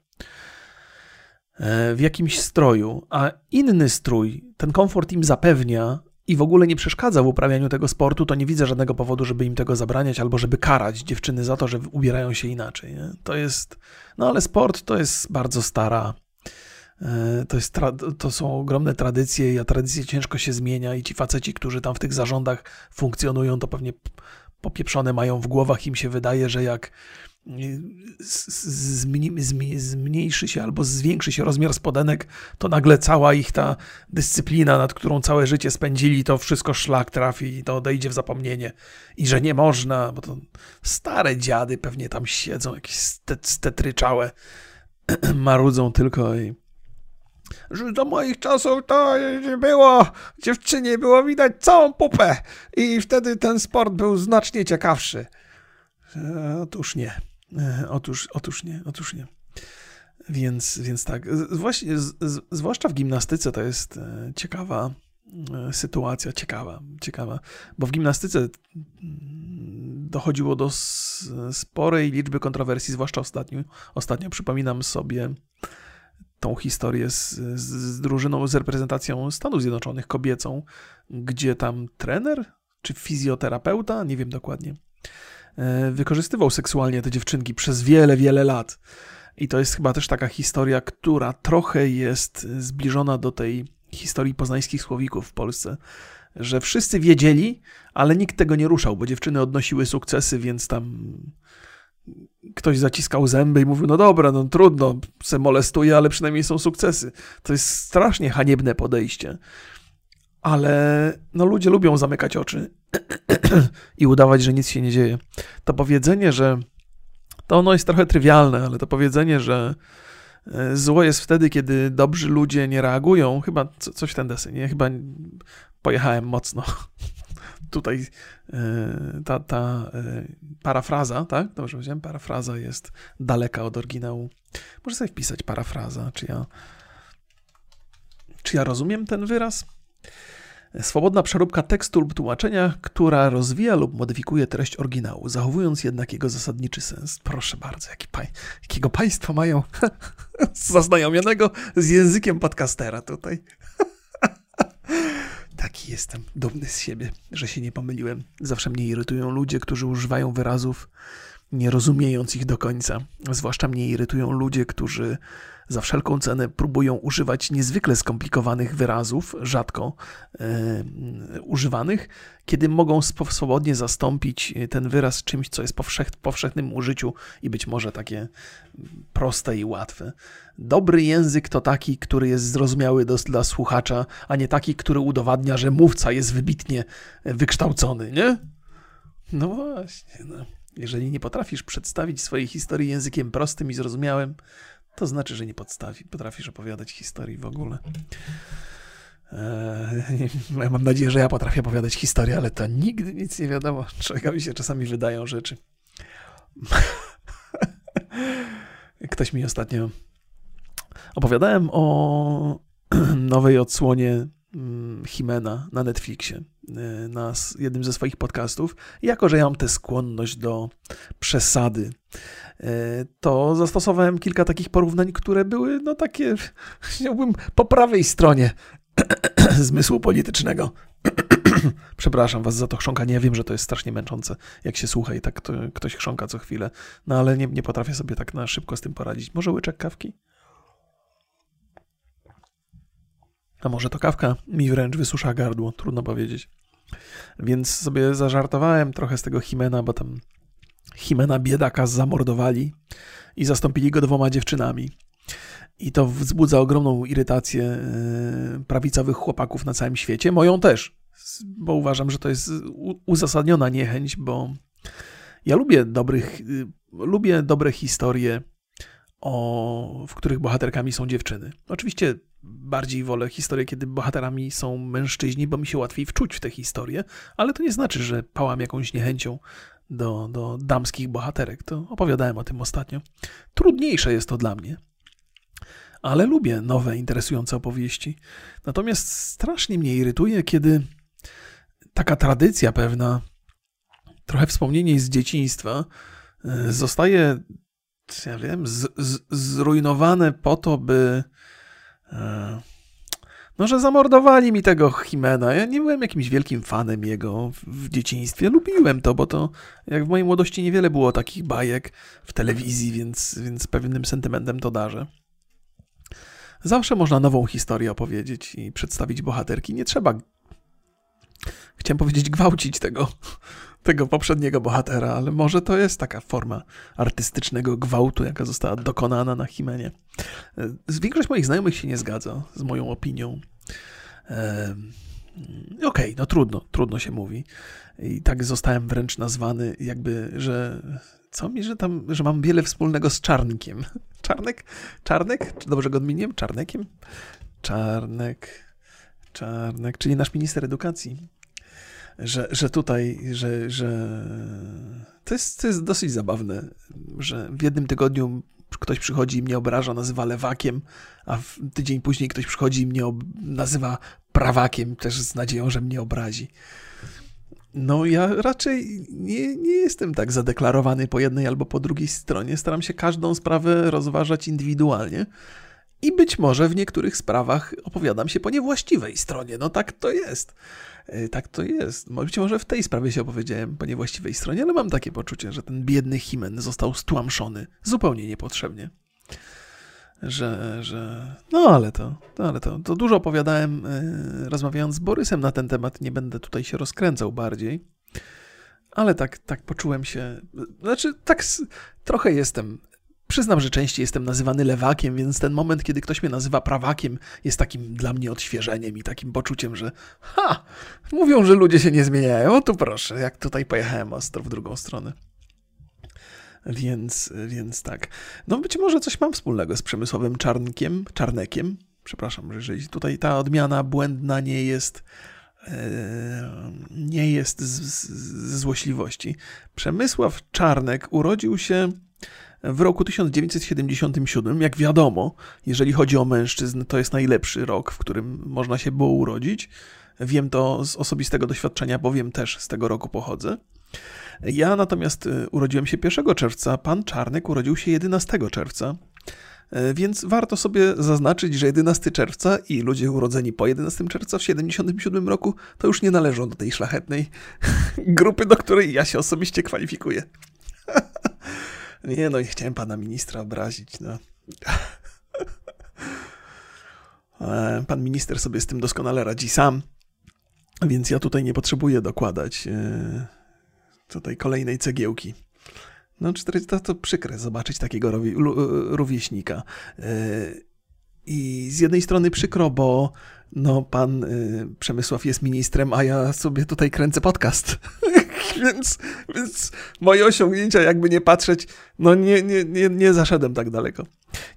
w jakimś stroju, a inny strój ten komfort im zapewnia i w ogóle nie przeszkadza w uprawianiu tego sportu, to nie widzę żadnego powodu, żeby im tego zabraniać albo żeby karać dziewczyny za to, że ubierają się inaczej. Nie? To jest, no ale sport to jest bardzo stara. E, to, jest to są ogromne tradycje, a tradycje ciężko się zmienia i ci faceci, którzy tam w tych zarządach funkcjonują, to pewnie popieprzone mają w głowach, im się wydaje, że jak zmniejszy się albo zwiększy się rozmiar spodenek, to nagle cała ich ta dyscyplina, nad którą całe życie spędzili, to wszystko szlak trafi i to odejdzie w zapomnienie. I że nie można, bo to stare dziady pewnie tam siedzą, jakieś stetryczałe, marudzą tylko i że do moich czasów to nie było, dziewczynie było widać całą pupę i wtedy ten sport był znacznie ciekawszy. E, otóż nie. E, otóż, otóż nie, otóż nie. Więc, więc tak, Właśnie, zwłaszcza w gimnastyce to jest e, ciekawa e, sytuacja, ciekawa, ciekawa, bo w gimnastyce mm, dochodziło do sporej liczby kontrowersji, zwłaszcza ostatnio. Ostatnio przypominam sobie tą historię z, z, drużyną, z reprezentacją Stanów Zjednoczonych kobiecą, gdzie tam trener czy fizjoterapeuta, nie wiem dokładnie, wykorzystywał seksualnie te dziewczynki przez wiele, wiele lat. I to jest chyba też taka historia, która trochę jest zbliżona do tej historii poznańskich słowików w Polsce, że wszyscy wiedzieli, ale nikt tego nie ruszał, bo dziewczyny odnosiły sukcesy, więc tam ktoś zaciskał zęby i mówił, no dobra, no trudno, se molestuje, ale przynajmniej są sukcesy. To jest strasznie haniebne podejście ale no ludzie lubią zamykać oczy i udawać, że nic się nie dzieje. To powiedzenie, że to ono jest trochę trywialne, ale to powiedzenie, że e, zło jest wtedy, kiedy dobrzy ludzie nie reagują, chyba coś w ten desy, nie? Chyba pojechałem mocno. tutaj ta, ta parafraza, tak? Dobrze powiedziałem? Parafraza jest daleka od oryginału. Może sobie wpisać parafraza, czy ja, czy ja rozumiem ten wyraz? Swobodna przeróbka tekstu lub tłumaczenia, która rozwija lub modyfikuje treść oryginału, zachowując jednak jego zasadniczy sens. Proszę bardzo, jaki pa jakiego państwo mają zaznajomionego z językiem podcastera tutaj. Taki jestem dumny z siebie, że się nie pomyliłem. Zawsze mnie irytują ludzie, którzy używają wyrazów nie rozumiejąc ich do końca. Zwłaszcza mnie irytują ludzie, którzy za wszelką cenę próbują używać niezwykle skomplikowanych wyrazów, rzadko e, używanych, kiedy mogą swobodnie zastąpić ten wyraz czymś, co jest powszech, powszechnym użyciu i być może takie proste i łatwe. Dobry język to taki, który jest zrozumiały do, dla słuchacza, a nie taki, który udowadnia, że mówca jest wybitnie wykształcony, nie? No właśnie, no. Jeżeli nie potrafisz przedstawić swojej historii językiem prostym i zrozumiałym, to znaczy, że nie podstawi, potrafisz opowiadać historii w ogóle. Eee, ja mam nadzieję, że ja potrafię opowiadać historię, ale to nigdy nic nie wiadomo. Człowiekowi się czasami wydają rzeczy. Ktoś mi ostatnio opowiadałem o nowej odsłonie mm, Himena na Netflixie, na jednym ze swoich podcastów. Jako, że ja mam tę skłonność do przesady E, to zastosowałem kilka takich porównań, które były, no takie, chciałbym, po prawej stronie zmysłu politycznego. Przepraszam was za to chrząkanie. Ja wiem, że to jest strasznie męczące, jak się słucha i tak to, ktoś chrząka co chwilę. No ale nie, nie potrafię sobie tak na szybko z tym poradzić. Może łyczek kawki? A może to kawka mi wręcz wysusza gardło, trudno powiedzieć. Więc sobie zażartowałem trochę z tego Himena, bo tam Himena biedaka zamordowali i zastąpili go dwoma dziewczynami. I to wzbudza ogromną irytację e, prawicowych chłopaków na całym świecie. Moją też, bo uważam, że to jest uzasadniona niechęć, bo ja lubię dobrych, y, lubię dobre historie, o, w których bohaterkami są dziewczyny. Oczywiście bardziej wolę historie, kiedy bohaterami są mężczyźni, bo mi się łatwiej wczuć w te historie, ale to nie znaczy, że pałam jakąś niechęcią do, do damskich bohaterek. To opowiadałem o tym ostatnio. Trudniejsze jest to dla mnie, ale lubię nowe, interesujące opowieści. Natomiast strasznie mnie irytuje, kiedy taka tradycja pewna, trochę wspomnienie z dzieciństwa, e, zostaje, ja wiem, z, z, zrujnowane po to, by. E, no, że zamordowali mi tego Himena. Ja nie byłem jakimś wielkim fanem jego w dzieciństwie. Lubiłem to, bo to jak w mojej młodości niewiele było takich bajek w telewizji, więc, więc pewnym sentymentem to darzę. Zawsze można nową historię opowiedzieć i przedstawić bohaterki. Nie trzeba, chciałem powiedzieć, gwałcić tego, tego poprzedniego bohatera, ale może to jest taka forma artystycznego gwałtu, jaka została dokonana na Himenie. Większość moich znajomych się nie zgadza z moją opinią. Okej, okay, no trudno, trudno się mówi. I tak zostałem wręcz nazwany, jakby, że co mi, że tam, że mam wiele wspólnego z Czarnkiem. Czarnek? Czarnek? Czy dobrze go odmieniłem? Czarnekiem? Czarnek. Czarnek, czyli nasz minister edukacji że, że tutaj, że, że to jest, to jest dosyć zabawne, że w jednym tygodniu ktoś przychodzi i mnie obraża, nazywa lewakiem, a tydzień później ktoś przychodzi i mnie nazywa prawakiem, też z nadzieją, że mnie obrazi. No, ja raczej nie, nie jestem tak zadeklarowany po jednej albo po drugiej stronie. Staram się każdą sprawę rozważać indywidualnie. I być może w niektórych sprawach opowiadam się po niewłaściwej stronie. No tak to jest. E, tak to jest. Być może w tej sprawie się opowiedziałem po niewłaściwej stronie, ale mam takie poczucie, że ten biedny Himen został stłamszony zupełnie niepotrzebnie. Że, że. No ale to, no ale to, to dużo opowiadałem, yy, rozmawiając z Borysem na ten temat. Nie będę tutaj się rozkręcał bardziej. Ale tak, tak poczułem się. Znaczy, tak trochę jestem Przyznam, że częściej jestem nazywany lewakiem, więc ten moment, kiedy ktoś mnie nazywa prawakiem, jest takim dla mnie odświeżeniem i takim poczuciem, że ha, mówią, że ludzie się nie zmieniają. O tu proszę, jak tutaj pojechałem ostro w drugą stronę. Więc, więc tak. No być może coś mam wspólnego z przemysłowym czarnkiem, czarnekiem. Przepraszam, jeżeli tutaj ta odmiana błędna nie jest nie jest ze złośliwości. Przemysław Czarnek urodził się w roku 1977. Jak wiadomo, jeżeli chodzi o mężczyzn, to jest najlepszy rok, w którym można się było urodzić. Wiem to z osobistego doświadczenia, bowiem też z tego roku pochodzę. Ja natomiast y, urodziłem się 1 czerwca, pan Czarnek urodził się 11 czerwca. E, więc warto sobie zaznaczyć, że 11 czerwca i ludzie urodzeni po 11 czerwca w 77 roku to już nie należą do tej szlachetnej grupy, do której ja się osobiście kwalifikuję. nie no, nie chciałem pana ministra obrazić, no. E, pan minister sobie z tym doskonale radzi sam, więc ja tutaj nie potrzebuję dokładać e, tutaj kolejnej cegiełki. No, 400 to przykre zobaczyć takiego rówieśnika. E, I z jednej strony przykro, bo no, pan Przemysław jest ministrem, a ja sobie tutaj kręcę podcast. więc, więc moje osiągnięcia, jakby nie patrzeć, no nie, nie, nie, nie zaszedłem tak daleko.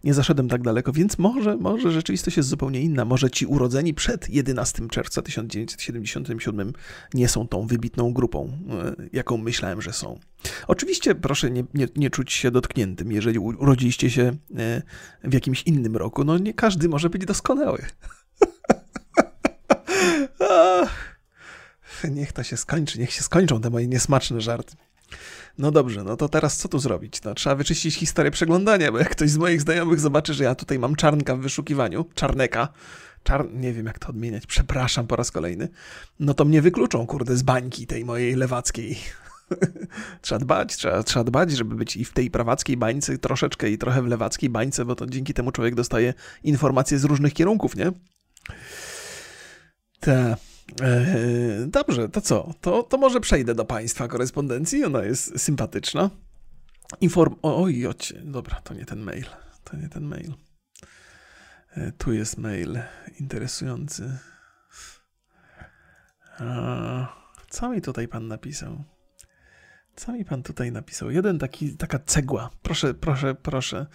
Nie zaszedłem tak daleko, więc może, może rzeczywistość jest zupełnie inna. Może ci urodzeni przed 11 czerwca 1977 nie są tą wybitną grupą, y, jaką myślałem, że są. Oczywiście proszę nie, nie, nie czuć się dotkniętym, jeżeli urodziliście się y, w jakimś innym roku. No nie każdy może być doskonały. Niech to się skończy, niech się skończą te moje niesmaczne żarty. No dobrze, no to teraz co tu zrobić? No, trzeba wyczyścić historię przeglądania, bo jak ktoś z moich znajomych zobaczy, że ja tutaj mam czarnka w wyszukiwaniu, czarneka, czar... nie wiem jak to odmieniać, przepraszam po raz kolejny, no to mnie wykluczą, kurde, z bańki tej mojej lewackiej. trzeba dbać, trzeba, trzeba dbać, żeby być i w tej prawackiej bańce troszeczkę i trochę w lewackiej bańce, bo to dzięki temu człowiek dostaje informacje z różnych kierunków, nie? Te. E, dobrze, to co? To, to może przejdę do Państwa korespondencji. Ona jest sympatyczna. Inform. Oj, ocie. Dobra, to nie ten mail. To nie ten mail. E, tu jest mail interesujący. Co mi tutaj pan napisał? Co mi pan tutaj napisał? Jeden taki, taka cegła. Proszę, proszę, proszę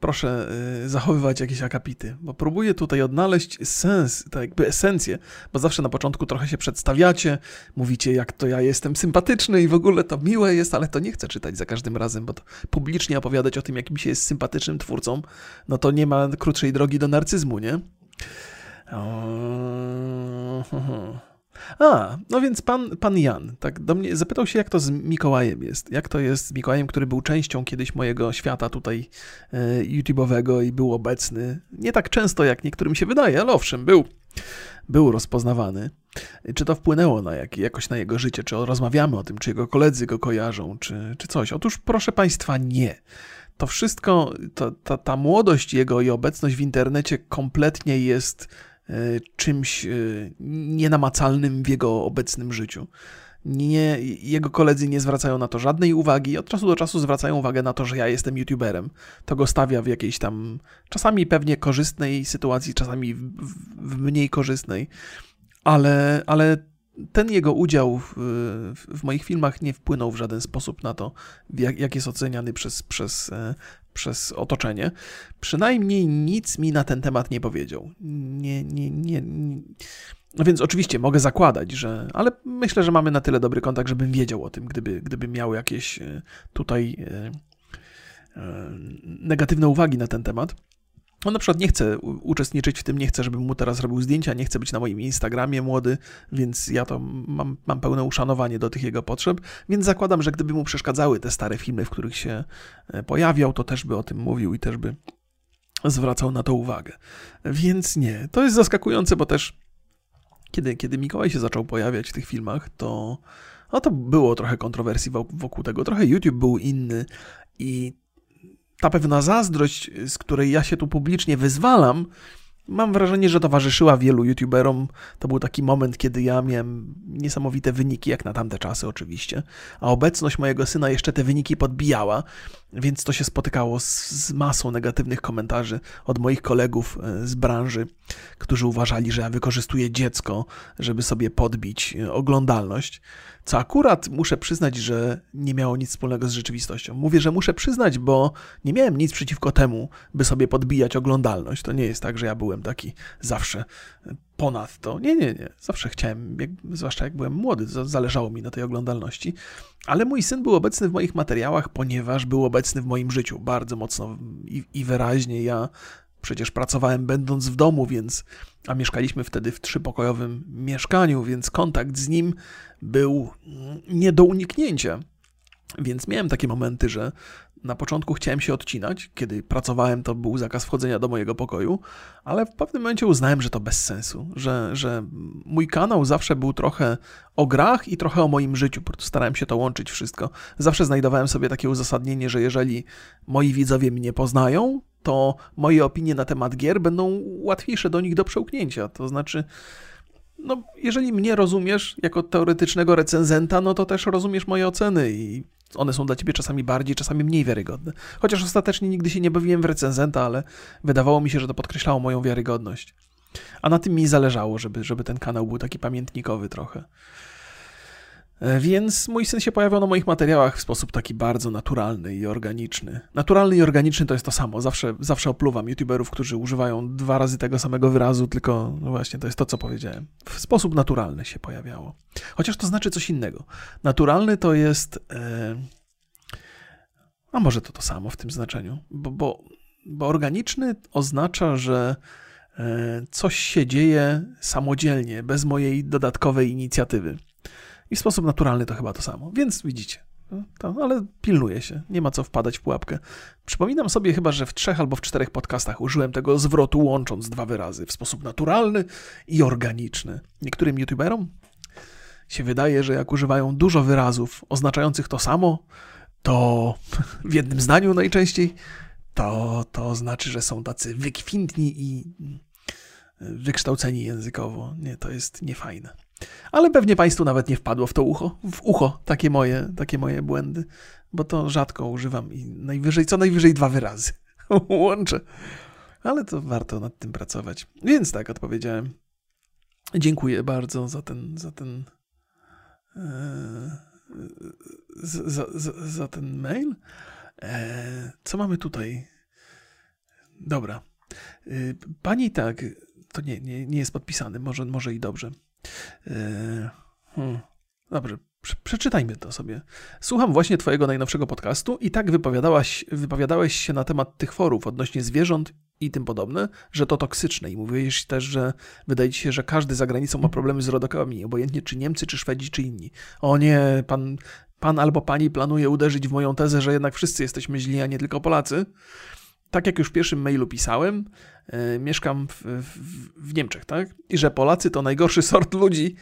proszę y, zachowywać jakieś akapity, bo próbuję tutaj odnaleźć sens, tak jakby esencję, bo zawsze na początku trochę się przedstawiacie, mówicie jak to ja jestem sympatyczny i w ogóle to miłe jest, ale to nie chcę czytać za każdym razem, bo to publicznie opowiadać o tym, jakim się jest sympatycznym twórcą, no to nie ma krótszej drogi do narcyzmu, nie? O... A, no więc pan, pan Jan tak do mnie zapytał się, jak to z Mikołajem jest. Jak to jest z Mikołajem, który był częścią kiedyś mojego świata tutaj e, YouTube'owego i był obecny. Nie tak często, jak niektórym się wydaje, ale owszem, był. Był rozpoznawany. Czy to wpłynęło na jak, jakoś na jego życie? Czy rozmawiamy o tym, czy jego koledzy go kojarzą, czy, czy coś? Otóż, proszę Państwa, nie to wszystko, to, ta, młodość jego i obecność w internecie kompletnie jest czymś e, nienamacalnym w jego obecnym życiu. Nie, jego koledzy nie zwracają na to żadnej uwagi. Od czasu do czasu zwracają uwagę na to, że ja jestem YouTuberem. To go stawia w jakiejś tam, czasami pewnie korzystnej sytuacji, czasami w, w mniej korzystnej, ale, ale ten jego udział w, w, moich filmach nie wpłynął w żaden sposób na to, jak, jak jest oceniany przez, przez, e, przez otoczenie. Przynajmniej nic mi na ten temat nie powiedział. Nie, nie, nie. nie. No więc oczywiście mogę zakładać, że. Ale myślę, że mamy na tyle dobry kontakt, żebym wiedział o tym, gdyby, gdyby miał jakieś e, tutaj e, negatywne uwagi na ten temat. On na przykład nie chce uczestniczyć w tym, nie chce, żebym mu teraz robił zdjęcia, nie chce być na moim Instagramie młody, więc ja to mam, mam pełne uszanowanie do tych jego potrzeb, więc zakładam, że gdyby mu przeszkadzały te stare filmy, w których się e, pojawiał, to też by o tym mówił i też by zwracał na to uwagę. Więc nie, to jest zaskakujące, bo też kiedy, kiedy Mikołaj się zaczął pojawiać w tych filmach, to, no to było trochę kontrowersji wokół tego, trochę YouTube był inny i ta pewna zazdrość, z której ja się tu publicznie wyzwalam, mam wrażenie, że towarzyszyła wielu youtuberom. To był taki moment, kiedy ja miałem niesamowite wyniki, jak na tamte czasy oczywiście, a obecność mojego syna jeszcze te wyniki podbijała, więc to się spotykało z, z masą negatywnych komentarzy od moich kolegów e, z branży, którzy uważali, że ja wykorzystuję dziecko, żeby sobie podbić e, oglądalność. Co akurat muszę przyznać, że nie miało nic wspólnego z rzeczywistością. Mówię, że muszę przyznać, bo nie miałem nic przeciwko temu, by sobie podbijać oglądalność. To nie jest tak, że ja byłem taki zawsze ponadto. Nie, nie, nie. Zawsze chciałem, jak, zwłaszcza jak byłem młody, zależało mi na tej oglądalności. Ale mój syn był obecny w moich materiałach, ponieważ był obecny w moim życiu bardzo mocno i, i wyraźnie. Ja przecież pracowałem będąc w domu, więc a mieszkaliśmy wtedy w trzypokojowym mieszkaniu, więc kontakt z nim był nie do uniknięcia. Więc miałem takie momenty, że na początku chciałem się odcinać. Kiedy pracowałem, to był zakaz wchodzenia do mojego pokoju, ale w pewnym momencie uznałem, że to bez sensu, że, że mój kanał zawsze był trochę o grach i trochę o moim życiu. Prostu starałem się to łączyć wszystko. Zawsze znajdowałem sobie takie uzasadnienie, że jeżeli moi widzowie mnie poznają, to moje opinie na temat gier będą łatwiejsze do nich do przełknięcia. To znaczy, no, jeżeli mnie rozumiesz jako teoretycznego recenzenta, no to też rozumiesz moje oceny i one są dla ciebie czasami bardziej, czasami mniej wiarygodne. Chociaż ostatecznie nigdy się nie bawiłem w recenzenta, ale wydawało mi się, że to podkreślało moją wiarygodność. A na tym mi zależało, żeby, żeby ten kanał był taki pamiętnikowy trochę. E, więc mój syn się pojawiał na moich materiałach w sposób taki bardzo naturalny i organiczny. Naturalny i organiczny to jest to samo. Zawsze, zawsze opluwam youtuberów, którzy używają dwa razy tego samego wyrazu, tylko no właśnie to jest to, co powiedziałem. W sposób naturalny się pojawiało. Chociaż to znaczy coś innego. Naturalny to jest. E... A może to to samo w tym znaczeniu, bo, bo, bo organiczny oznacza, że e, coś się dzieje samodzielnie, bez mojej dodatkowej inicjatywy. I w sposób naturalny to chyba to samo. Więc widzicie. No, to, ale pilnuje się, nie ma co wpadać w pułapkę. Przypominam sobie chyba, że w trzech albo w czterech podcastach użyłem tego zwrotu łącząc dwa wyrazy w sposób naturalny i organiczny. Niektórym youtuberom się wydaje, że jak używają dużo wyrazów oznaczających to samo, to w jednym zdaniu najczęściej, to, to znaczy, że są tacy wykwintni i wykształceni językowo. Nie, to jest niefajne. Ale pewnie Państwu nawet nie wpadło w to ucho, w ucho takie moje, takie moje błędy, bo to rzadko używam i najwyżej, co najwyżej dwa wyrazy łączę. Ale to warto nad tym pracować. Więc tak odpowiedziałem. Dziękuję bardzo za ten, za ten, e, za, za, za, ten mail. E, co mamy tutaj? Dobra. E, pani tak, to nie, nie, nie jest podpisany, może, może i dobrze. Yy, hmm. Dobrze, przeczytajmy to sobie. Słucham właśnie Twojego najnowszego podcastu i tak wypowiadałaś, wypowiadałeś się na temat tych forów odnośnie zwierząt i tym podobne, że to toksyczne. I mówiłeś też, że wydaje Ci się, że każdy za granicą ma problemy z rodokami, obojętnie czy Niemcy, czy Szwedzi, czy inni. O nie, pan, pan albo pani planuje uderzyć w moją tezę, że jednak wszyscy jesteśmy źli, a nie tylko Polacy. Tak jak już w pierwszym mailu pisałem, yy, mieszkam w, w, w, Niemczech, tak? I że Polacy to najgorszy sort ludzi.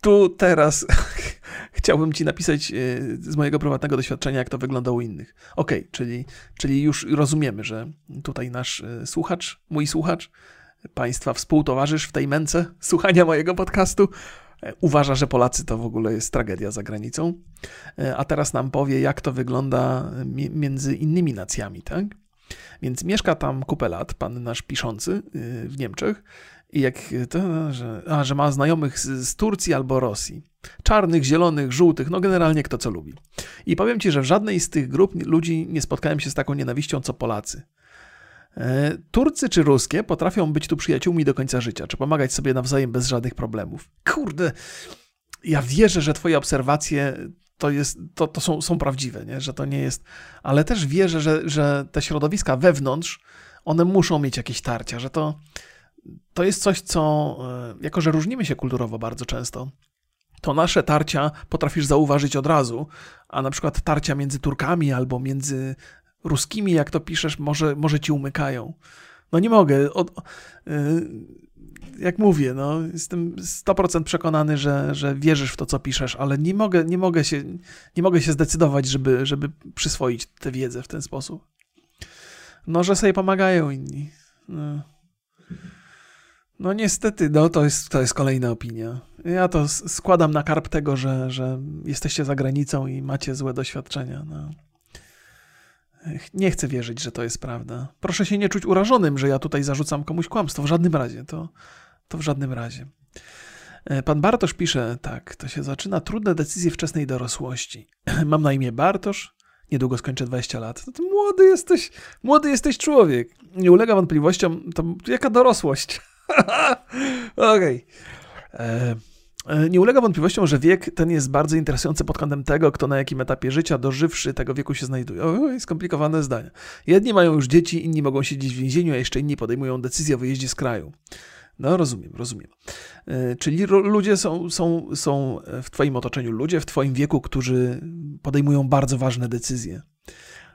Tu teraz chciałbym ci napisać yy, z mojego prywatnego doświadczenia, jak to wygląda u innych. Okej, okay, czyli, czyli już rozumiemy, że tutaj nasz yy, słuchacz, mój słuchacz, państwa współtowarzysz w tej męce słuchania mojego podcastu, uważa, że Polacy to w ogóle jest tragedia za granicą. A teraz nam powie, jak to wygląda między innymi nacjami, tak? Więc mieszka tam kupę lat, pan nasz piszący y, w Niemczech. I jak to, że, a, że ma znajomych z, z, Turcji albo Rosji. Czarnych, zielonych, żółtych, no generalnie kto co lubi. I powiem ci, że w żadnej z tych grup ludzi nie spotkałem się z taką nienawiścią co Polacy. E, Turcy czy ruskie potrafią być tu przyjaciółmi do końca życia, czy pomagać sobie nawzajem bez żadnych problemów. Kurde, ja wierzę, że twoje obserwacje to, jest, to, to są, są prawdziwe, nie? że to nie jest. Ale też wierzę, że, że te środowiska wewnątrz, one muszą mieć jakieś tarcia, że to, to jest coś, co, e, jako że różnimy się kulturowo bardzo często, to nasze tarcia potrafisz zauważyć od razu, a na przykład tarcia między Turkami albo między Ruskimi, jak to piszesz, może, może ci umykają. No nie mogę. Od, yy, jak mówię, no, jestem 100% przekonany, że, że wierzysz w to, co piszesz, ale nie mogę, nie mogę, się, nie mogę się zdecydować, żeby, żeby przyswoić tę wiedzę w ten sposób. No, że sobie pomagają inni. No, no niestety, no, to, jest, to jest kolejna opinia. Ja to składam na karp tego, że, że jesteście za granicą i macie złe doświadczenia. No. Nie chcę wierzyć, że to jest prawda. Proszę się nie czuć urażonym, że ja tutaj zarzucam komuś kłamstwo. W żadnym razie. To, to w żadnym razie. E, pan Bartosz pisze tak, to się zaczyna trudne decyzje wczesnej dorosłości. Mam na imię Bartosz, niedługo skończę 20 lat. To młody jesteś, młody jesteś człowiek. Nie ulega wątpliwościom, to jaka dorosłość? Okej. Okay. Nie ulega wątpliwością, że wiek ten jest bardzo interesujący pod kątem tego, kto na jakim etapie życia dożywszy tego wieku się znajduje. O, skomplikowane zdania. Jedni mają już dzieci, inni mogą siedzieć w więzieniu, a jeszcze inni podejmują decyzję o wyjeździe z kraju. No, rozumiem, rozumiem. E, czyli ludzie są, są, są w Twoim otoczeniu, ludzie w Twoim wieku, którzy podejmują bardzo ważne decyzje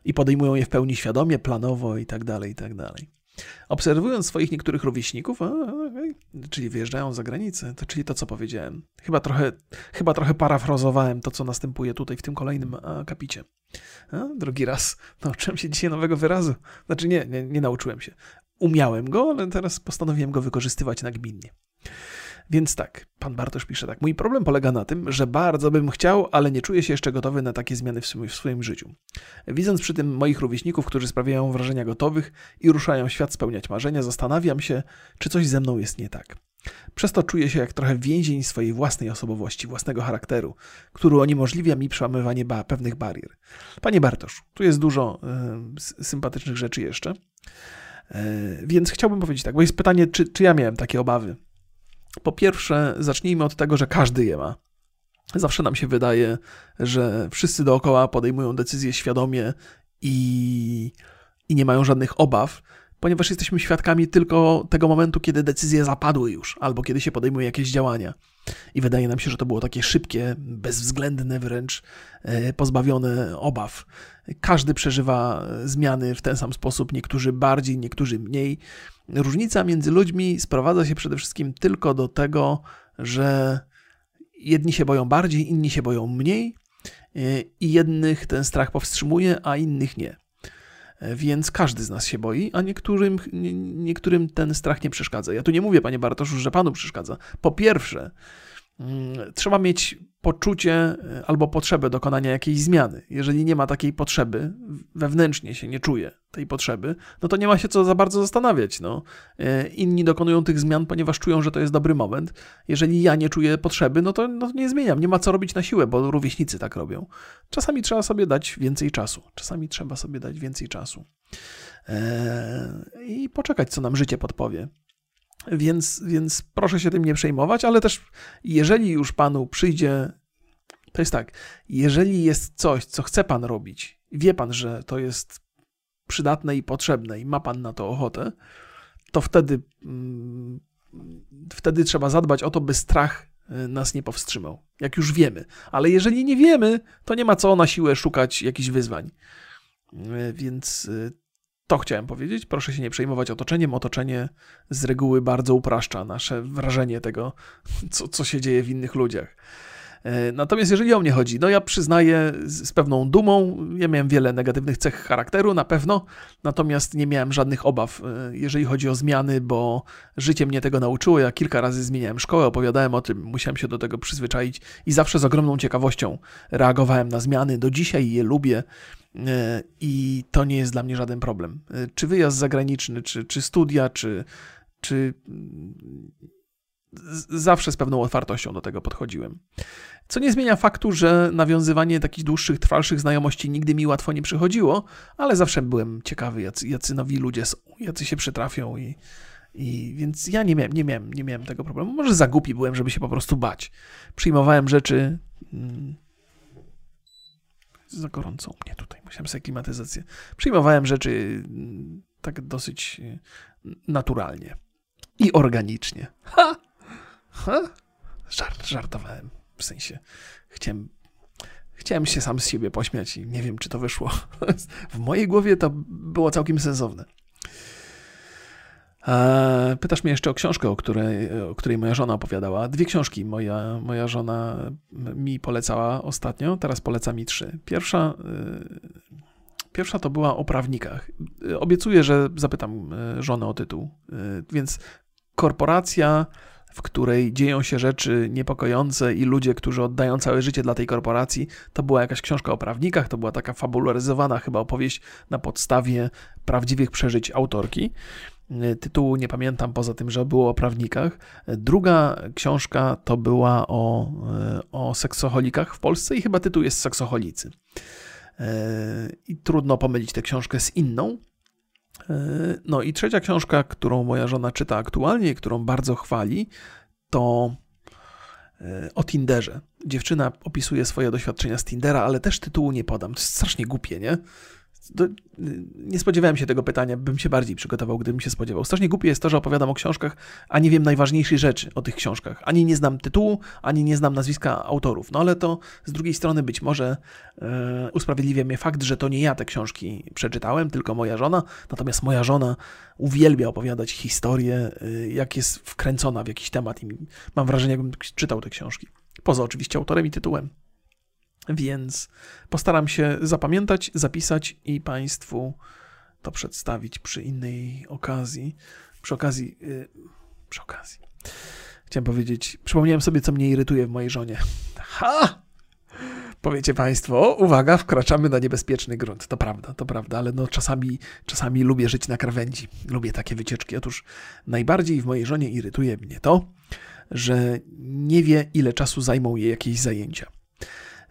i podejmują je w pełni świadomie, planowo i tak dalej, i tak dalej. Obserwując swoich niektórych rówieśników, a, czyli wyjeżdżają za granicę, to czyli to, co powiedziałem. Chyba trochę, chyba trochę parafrazowałem to, co następuje tutaj w tym kolejnym akapicie. A, drugi raz nauczyłem się dzisiaj nowego wyrazu. Znaczy nie, nie, nie nauczyłem się. Umiałem go, ale teraz postanowiłem go wykorzystywać nagminnie. Więc tak, pan Bartosz pisze tak. Mój problem polega na tym, że bardzo bym chciał, ale nie czuję się jeszcze gotowy na takie zmiany w swoim, w swoim życiu. Widząc przy tym moich rówieśników, którzy sprawiają wrażenia gotowych i ruszają świat spełniać marzenia, zastanawiam się, czy coś ze mną jest nie tak. Przez to czuję się jak trochę więzień swojej własnej osobowości, własnego charakteru, który uniemożliwia mi przełamywanie ba pewnych barier. Panie Bartosz, tu jest dużo y, sympatycznych rzeczy jeszcze. Y, więc chciałbym powiedzieć tak, bo jest pytanie, czy, czy ja miałem takie obawy. Po pierwsze, zacznijmy od tego, że każdy je ma. Zawsze nam się wydaje, że wszyscy dookoła podejmują decyzje świadomie i, i nie mają żadnych obaw, ponieważ jesteśmy świadkami tylko tego momentu, kiedy decyzje zapadły już, albo kiedy się podejmuje jakieś działania. I wydaje nam się, że to było takie szybkie, bezwzględne wręcz, e, pozbawione obaw. Każdy przeżywa zmiany w ten sam sposób, niektórzy bardziej, niektórzy mniej. Różnica między ludźmi sprowadza się przede wszystkim tylko do tego, że jedni się boją bardziej, inni się boją mniej, e, i jednych ten strach powstrzymuje, a innych nie. E, więc każdy z nas się boi, a niektórym, niektórym ten strach nie przeszkadza. Ja tu nie mówię, panie Bartoszu, że panu przeszkadza. Po pierwsze, trzeba mieć poczucie e, albo potrzebę dokonania jakiejś zmiany. Jeżeli nie ma takiej potrzeby, wewnętrznie się nie czuje tej potrzeby, no to nie ma się co za bardzo zastanawiać. No. E, inni dokonują tych zmian, ponieważ czują, że to jest dobry moment. Jeżeli ja nie czuję potrzeby, no to no nie zmieniam. Nie ma co robić na siłę, bo rówieśnicy tak robią. Czasami trzeba sobie dać więcej czasu. Czasami trzeba sobie dać więcej czasu. Eee, I poczekać, co nam życie podpowie. Więc, więc proszę się tym nie przejmować, ale też jeżeli już panu przyjdzie, to jest tak, jeżeli jest coś, co chce pan robić, wie pan, że to jest przydatne i potrzebne i ma pan na to ochotę, to wtedy, mm, wtedy trzeba zadbać o to, by strach y, nas nie powstrzymał, jak już wiemy. Ale jeżeli nie wiemy, to nie ma co na siłę szukać jakichś wyzwań. Y, więc y, to chciałem powiedzieć. Proszę się nie przejmować otoczeniem. Otoczenie z reguły bardzo upraszcza nasze wrażenie tego, co, co się dzieje w innych ludziach. E, natomiast jeżeli o mnie chodzi, no ja przyznaję z pewną dumą, ja miałem wiele negatywnych cech charakteru na pewno, natomiast nie miałem żadnych obaw, e, jeżeli chodzi o zmiany, bo życie mnie tego nauczyło. Ja kilka razy zmieniałem szkołę, opowiadałem o tym, musiałem się do tego przyzwyczaić i zawsze z ogromną ciekawością reagowałem na zmiany. Do dzisiaj je lubię. E, I to nie jest dla mnie żaden problem. Czy wyjazd zagraniczny, czy, czy studia, czy, czy zawsze z pewną otwartością do tego podchodziłem. Co nie zmienia faktu, że nawiązywanie takich dłuższych, trwalszych znajomości nigdy mi łatwo nie przychodziło, ale zawsze byłem ciekawy, jacy, jacy nowi ludzie są, jacy się przytrafią i, i więc ja nie miałem, nie, miałem, nie miałem tego problemu. Może za głupi byłem, żeby się po prostu bać. Przyjmowałem rzeczy. Hmm, za gorąco u mnie tutaj, musiałem sobie klimatyzację. Przyjmowałem rzeczy mm, tak dosyć naturalnie i organicznie. Ha! Ha? Żart, żartowałem. W sensie, chciałem, chciałem się sam z siebie pośmiać i nie wiem, czy to wyszło. W mojej głowie to było całkiem sensowne. Pytasz mnie jeszcze o książkę, o której, o której moja żona opowiadała. Dwie książki moja, moja żona mi polecała ostatnio, teraz poleca mi trzy. Pierwsza, y, pierwsza to była o prawnikach. Obiecuję, że zapytam y, żonę o tytuł. Więc korporacja w której dzieją się rzeczy niepokojące i ludzie, którzy oddają całe życie dla tej korporacji. To była jakaś książka o prawnikach, to była taka fabularyzowana chyba opowieść na podstawie prawdziwych przeżyć autorki. Tytułu nie pamiętam, poza tym, że było o prawnikach. Druga książka to była o, o seksoholikach w Polsce i chyba tytuł jest Seksoholicy. I trudno pomylić tę książkę z inną. No i trzecia książka, którą moja żona czyta aktualnie, którą bardzo chwali, to o Tinderze. Dziewczyna opisuje swoje doświadczenia z Tindera, ale też tytułu nie podam. To jest strasznie głupie, nie? Do, nie spodziewałem się tego pytania, bym się bardziej przygotował, gdybym się spodziewał. Strasznie głupie jest to, że opowiadam o książkach, a nie wiem najważniejszej rzeczy o tych książkach. Ani nie znam tytułu, ani nie znam nazwiska autorów. No ale to z drugiej strony być może e, usprawiedliwia mnie fakt, że to nie ja te książki przeczytałem, tylko moja żona. Natomiast moja żona uwielbia opowiadać historię, e, jak jest wkręcona w jakiś temat i mam wrażenie, jakbym czytał te książki. Poza oczywiście autorem i tytułem więc postaram się zapamiętać, zapisać i Państwu to przedstawić przy innej okazji. Przy okazji, yy, przy okazji. Chciałem powiedzieć, przypomniałem sobie, co mnie irytuje w mojej żonie. Ha! Powiecie Państwo, uwaga, wkraczamy na niebezpieczny grunt. To prawda, to prawda, ale no czasami, czasami lubię żyć na krawędzi. Lubię takie wycieczki. Otóż najbardziej w mojej żonie irytuje mnie to, że nie wie, ile czasu zajmą jej jakieś zajęcia.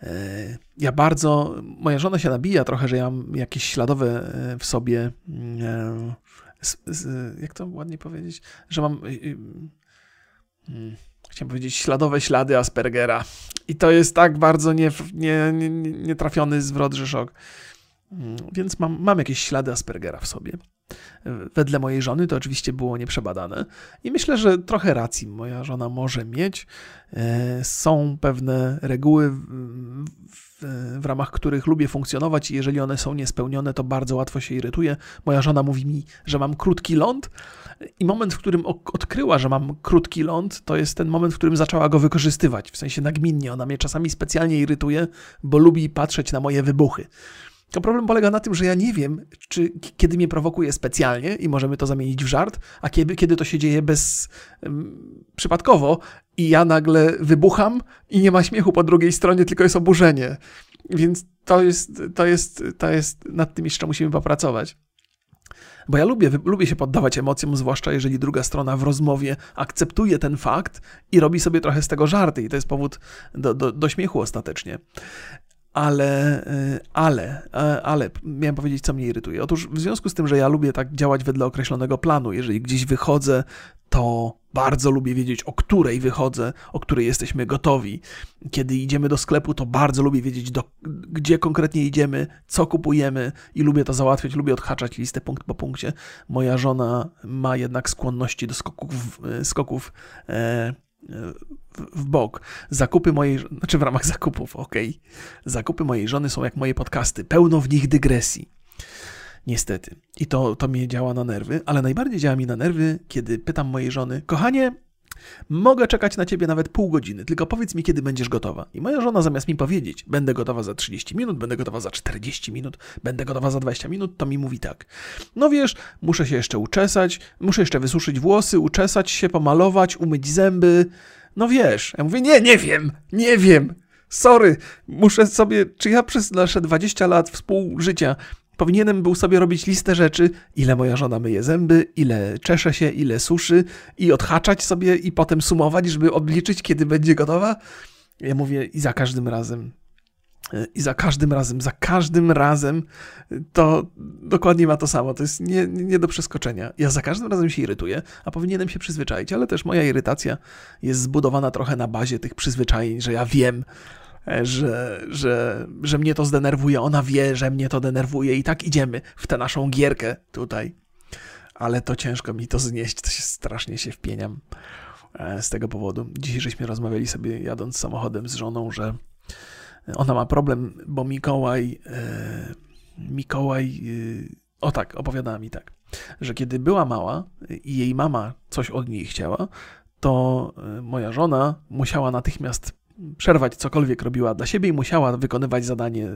E, ja bardzo, moja żona się nabija trochę, że ja mam jakieś śladowe e, w sobie, e, jak to ładnie powiedzieć, że mam, hmm, chciałem powiedzieć, śladowe ślady Aspergera. I to jest tak bardzo nietrafiony nie, nie, nie zwrot, że szok. Mm, więc mam, mam jakieś ślady Aspergera w sobie. Wedle mojej żony to oczywiście było nieprzebadane i myślę, że trochę racji moja żona może mieć. E, są pewne reguły, w, ramach których lubię funkcjonować i jeżeli one są niespełnione, to bardzo łatwo się irytuję. Moja żona mówi mi, że mam krótki ląd i moment, w którym odkryła, że mam krótki ląd, to jest ten moment, w którym zaczęła go wykorzystywać, w sensie nagminnie. Ona mnie czasami specjalnie irytuje, bo lubi patrzeć na moje wybuchy. To problem polega na tym, że ja nie wiem, czy kiedy mnie prowokuje specjalnie i możemy to zamienić w żart, a kiedy, kiedy to się dzieje bez um, przypadkowo i ja nagle wybucham i nie ma śmiechu po drugiej stronie, tylko jest oburzenie. Więc to jest, to jest, to jest nad tym jeszcze musimy popracować. Bo ja lubię, lubię się poddawać emocjom, zwłaszcza jeżeli druga strona w rozmowie akceptuje ten fakt i robi sobie trochę z tego żarty, i to jest powód do, do, do śmiechu ostatecznie ale, y, ale, e, ale, miałem powiedzieć, co mnie irytuje. Otóż w związku z tym, że ja lubię tak działać wedle określonego planu, jeżeli gdzieś wychodzę, to bardzo lubię wiedzieć, o której wychodzę, o której jesteśmy gotowi. Kiedy idziemy do sklepu, to bardzo lubię wiedzieć, do, gdzie konkretnie idziemy, co kupujemy i lubię to załatwiać, lubię odhaczać listę punkt po punkcie. Moja żona ma jednak skłonności do skoków, skoków e, w bok. Zakupy mojej, znaczy w ramach zakupów, ok. Zakupy mojej żony są jak moje podcasty, pełno w nich dygresji. Niestety. I to, to mnie działa na nerwy, ale najbardziej działa mi na nerwy, kiedy pytam mojej żony, kochanie, Mogę czekać na ciebie nawet pół godziny, tylko powiedz mi, kiedy będziesz gotowa. I moja żona zamiast mi powiedzieć, będę gotowa za 30 minut, będę gotowa za 40 minut, będę gotowa za 20 minut, to mi mówi tak. No wiesz, muszę się jeszcze uczesać, muszę jeszcze wysuszyć włosy, uczesać się, pomalować, umyć zęby. No wiesz. Ja mówię, nie, nie wiem, nie wiem. Sorry, muszę sobie, czy ja przez nasze 20 lat współżycia Powinienem był sobie robić listę rzeczy, ile moja żona myje zęby, ile czesze się, ile suszy i odhaczać sobie i potem sumować, żeby obliczyć, kiedy będzie gotowa. Ja mówię i za każdym razem i za każdym razem, za każdym razem to dokładnie ma to samo. To jest nie, nie do przeskoczenia. Ja za każdym razem się irytuję, a powinienem się przyzwyczaić, ale też moja irytacja jest zbudowana trochę na bazie tych przyzwyczajeń, że ja wiem, że, że, że mnie to zdenerwuje, ona wie, że mnie to denerwuje i tak idziemy w tę naszą gierkę tutaj. Ale to ciężko mi to znieść, to się strasznie się wpieniam e, z tego powodu. Dzisiaj żeśmy rozmawiali sobie jadąc samochodem z żoną, że ona ma problem, bo Mikołaj e, Mikołaj e, o tak, opowiadała mi tak, że kiedy była mała i jej mama coś od niej chciała, to moja żona musiała natychmiast przerwać cokolwiek robiła dla siebie i musiała wykonywać zadanie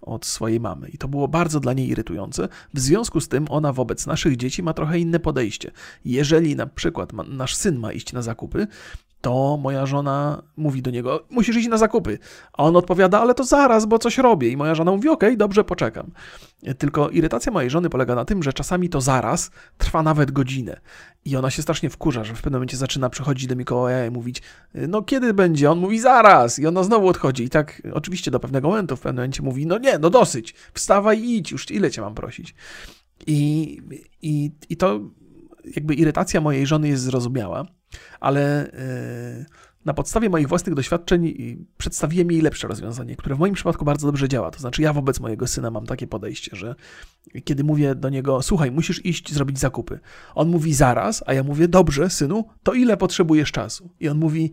od swojej mamy. I to było bardzo dla niej irytujące. W związku z tym ona wobec naszych dzieci ma trochę inne podejście. Jeżeli na przykład ma, nasz syn ma iść na zakupy, to moja żona mówi do niego: Musisz iść na zakupy. A on odpowiada: Ale to zaraz, bo coś robię. I moja żona mówi: Okej, okay, dobrze, poczekam. Tylko irytacja mojej żony polega na tym, że czasami to zaraz trwa nawet godzinę. I ona się strasznie wkurza, że w pewnym momencie zaczyna przychodzić do Mikołaja i mówić: No kiedy będzie? On mówi: Zaraz. I ona znowu odchodzi. I tak oczywiście do pewnego momentu w pewnym momencie mówi: No nie, no dosyć. Wstawaj i idź, już ile cię mam prosić. I, i, i to jakby irytacja mojej żony jest zrozumiała, ale yy, na podstawie moich własnych doświadczeń przedstawiłem jej lepsze rozwiązanie, które w moim przypadku bardzo dobrze działa. To znaczy, ja wobec mojego syna mam takie podejście, że kiedy mówię do niego, słuchaj, musisz iść zrobić zakupy, on mówi zaraz, a ja mówię, dobrze, synu, to ile potrzebujesz czasu? I on mówi,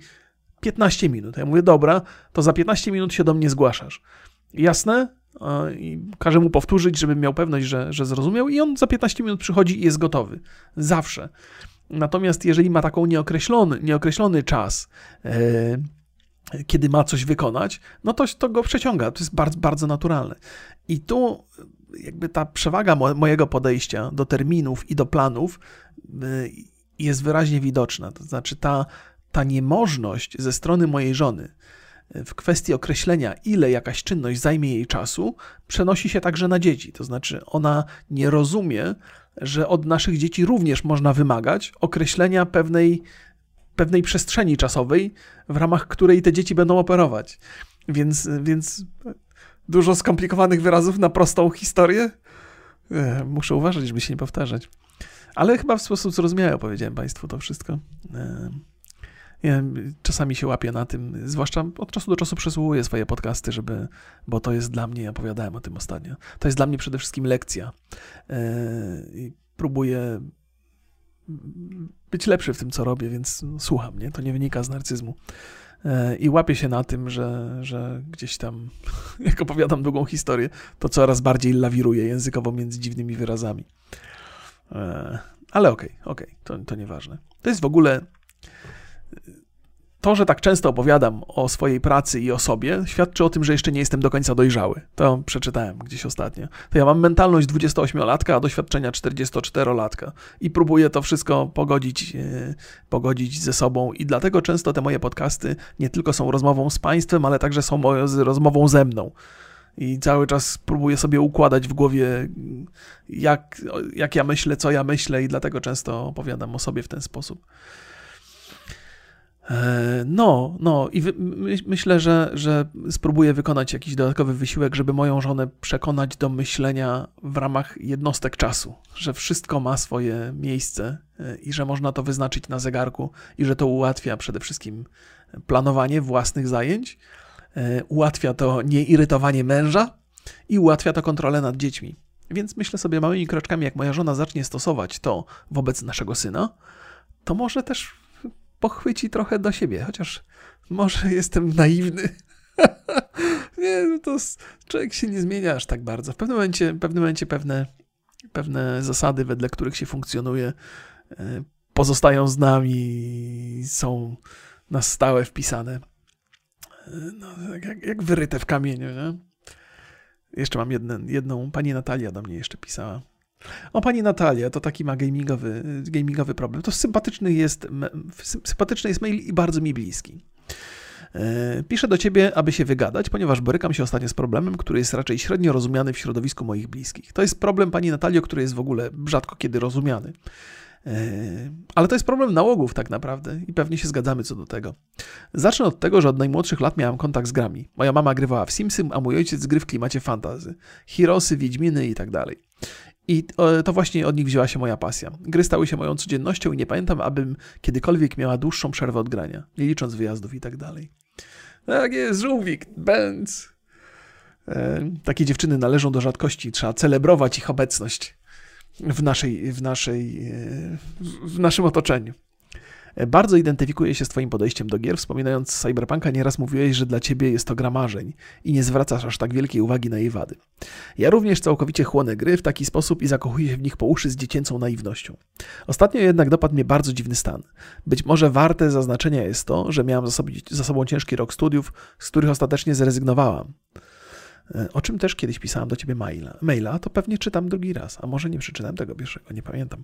15 minut. Ja mówię, dobra, to za 15 minut się do mnie zgłaszasz. Jasne? I każę mu powtórzyć, żebym miał pewność, że, że zrozumiał, i on za 15 minut przychodzi i jest gotowy. Zawsze. Natomiast jeżeli ma taką nieokreślony, nieokreślony czas, e, kiedy ma coś wykonać, no to, to go przeciąga. To jest bardzo, bardzo naturalne. I tu jakby ta przewaga mo mojego podejścia do terminów i do planów e, jest wyraźnie widoczna. To znaczy ta, ta niemożność ze strony mojej żony w kwestii określenia, ile jakaś czynność zajmie jej czasu, przenosi się także na dzieci. To znaczy, ona nie rozumie, że od naszych dzieci również można wymagać określenia pewnej, pewnej przestrzeni czasowej, w ramach której te dzieci będą operować. Więc, więc dużo skomplikowanych wyrazów na prostą historię. E, muszę uważać, żeby się nie powtarzać. Ale chyba w sposób zrozumiały opowiedziałem Państwu to wszystko. Ja czasami się łapię na tym, zwłaszcza od czasu do czasu przesłuchuję swoje podcasty, żeby, bo to jest dla mnie, opowiadałem o tym ostatnio, to jest dla mnie przede wszystkim lekcja. E, I próbuję być lepszy w tym, co robię, więc słucham, nie? To nie wynika z narcyzmu. E, I łapię się na tym, że, że gdzieś tam, jak opowiadam długą historię, to coraz bardziej lawiruję językowo między dziwnymi wyrazami. E, ale okej, okay, okej, okay, to, to nieważne. To jest w ogóle to, że tak często opowiadam o swojej pracy i o sobie, świadczy o tym, że jeszcze nie jestem do końca dojrzały. To przeczytałem gdzieś ostatnio. To ja mam mentalność 28-latka, a doświadczenia 44-latka i próbuję to wszystko pogodzić, yy, pogodzić ze sobą i dlatego często te moje podcasty nie tylko są rozmową z Państwem, ale także są rozmową ze mną. I cały czas próbuję sobie układać w głowie, jak, jak ja myślę, co ja myślę, i dlatego często opowiadam o sobie w ten sposób. E, no, no i myślę, że, że spróbuję wykonać jakiś dodatkowy wysiłek, żeby moją żonę przekonać do myślenia w ramach jednostek czasu, że wszystko ma swoje miejsce e, i że można to wyznaczyć na zegarku i że to ułatwia przede wszystkim planowanie własnych zajęć, e, ułatwia to nieirytowanie męża i ułatwia to kontrolę nad dziećmi. Więc myślę sobie małymi kroczkami, jak moja żona zacznie stosować to wobec naszego syna, to może też pochwyci trochę do siebie, chociaż może jestem naiwny. nie, no to człowiek się nie zmienia aż tak bardzo. W pewnym momencie, w pewnym momencie pewne, pewne zasady, wedle których się funkcjonuje, e, pozostają z nami, są na stałe wpisane. E, no, jak, jak wyryte w kamieniu. Nie? Jeszcze mam jedne, jedną, pani Natalia do mnie jeszcze pisała. O, pani Natalia, to taki ma gamingowy, gamingowy problem. To sympatyczny jest, sympatyczny jest mail i bardzo mi bliski. E, piszę do ciebie, aby się wygadać, ponieważ borykam się ostatnio z problemem, który jest raczej średnio rozumiany w środowisku moich bliskich. To jest problem pani Natalio, który jest w ogóle rzadko kiedy rozumiany. E, ale to jest problem nałogów tak naprawdę i pewnie się zgadzamy co do tego. Zacznę od tego, że od najmłodszych lat miałem kontakt z grami. Moja mama grywała w Simsy, a mój ojciec gry w klimacie fantazy. Hirosy, Wiedźminy i tak dalej. I to właśnie od nich wzięła się moja pasja. Gry stały się moją codziennością i nie pamiętam, abym kiedykolwiek miała dłuższą przerwę od grania, nie licząc wyjazdów i tak dalej. Tak jest, żółwik, Benz. E, takie dziewczyny należą do rzadkości, trzeba celebrować ich obecność w, naszej, w, naszej, e, w naszym otoczeniu. Bardzo identyfikuję się z Twoim podejściem do gier. Wspominając Cyberpunka, nieraz mówiłeś, że dla Ciebie jest to gra marzeń i nie zwracasz aż tak wielkiej uwagi na jej wady. Ja również całkowicie chłonę gry w taki sposób i zakochuję się w nich po uszy z dziecięcą naiwnością. Ostatnio jednak dopadł mnie bardzo dziwny stan. Być może warte zaznaczenia jest to, że miałam za, sobą ciężki rok studiów, z których ostatecznie zrezygnowałam. O czym też kiedyś pisałem do ciebie maila. maila, to pewnie czytam drugi raz, a może nie przeczytałem tego pierwszego, nie pamiętam.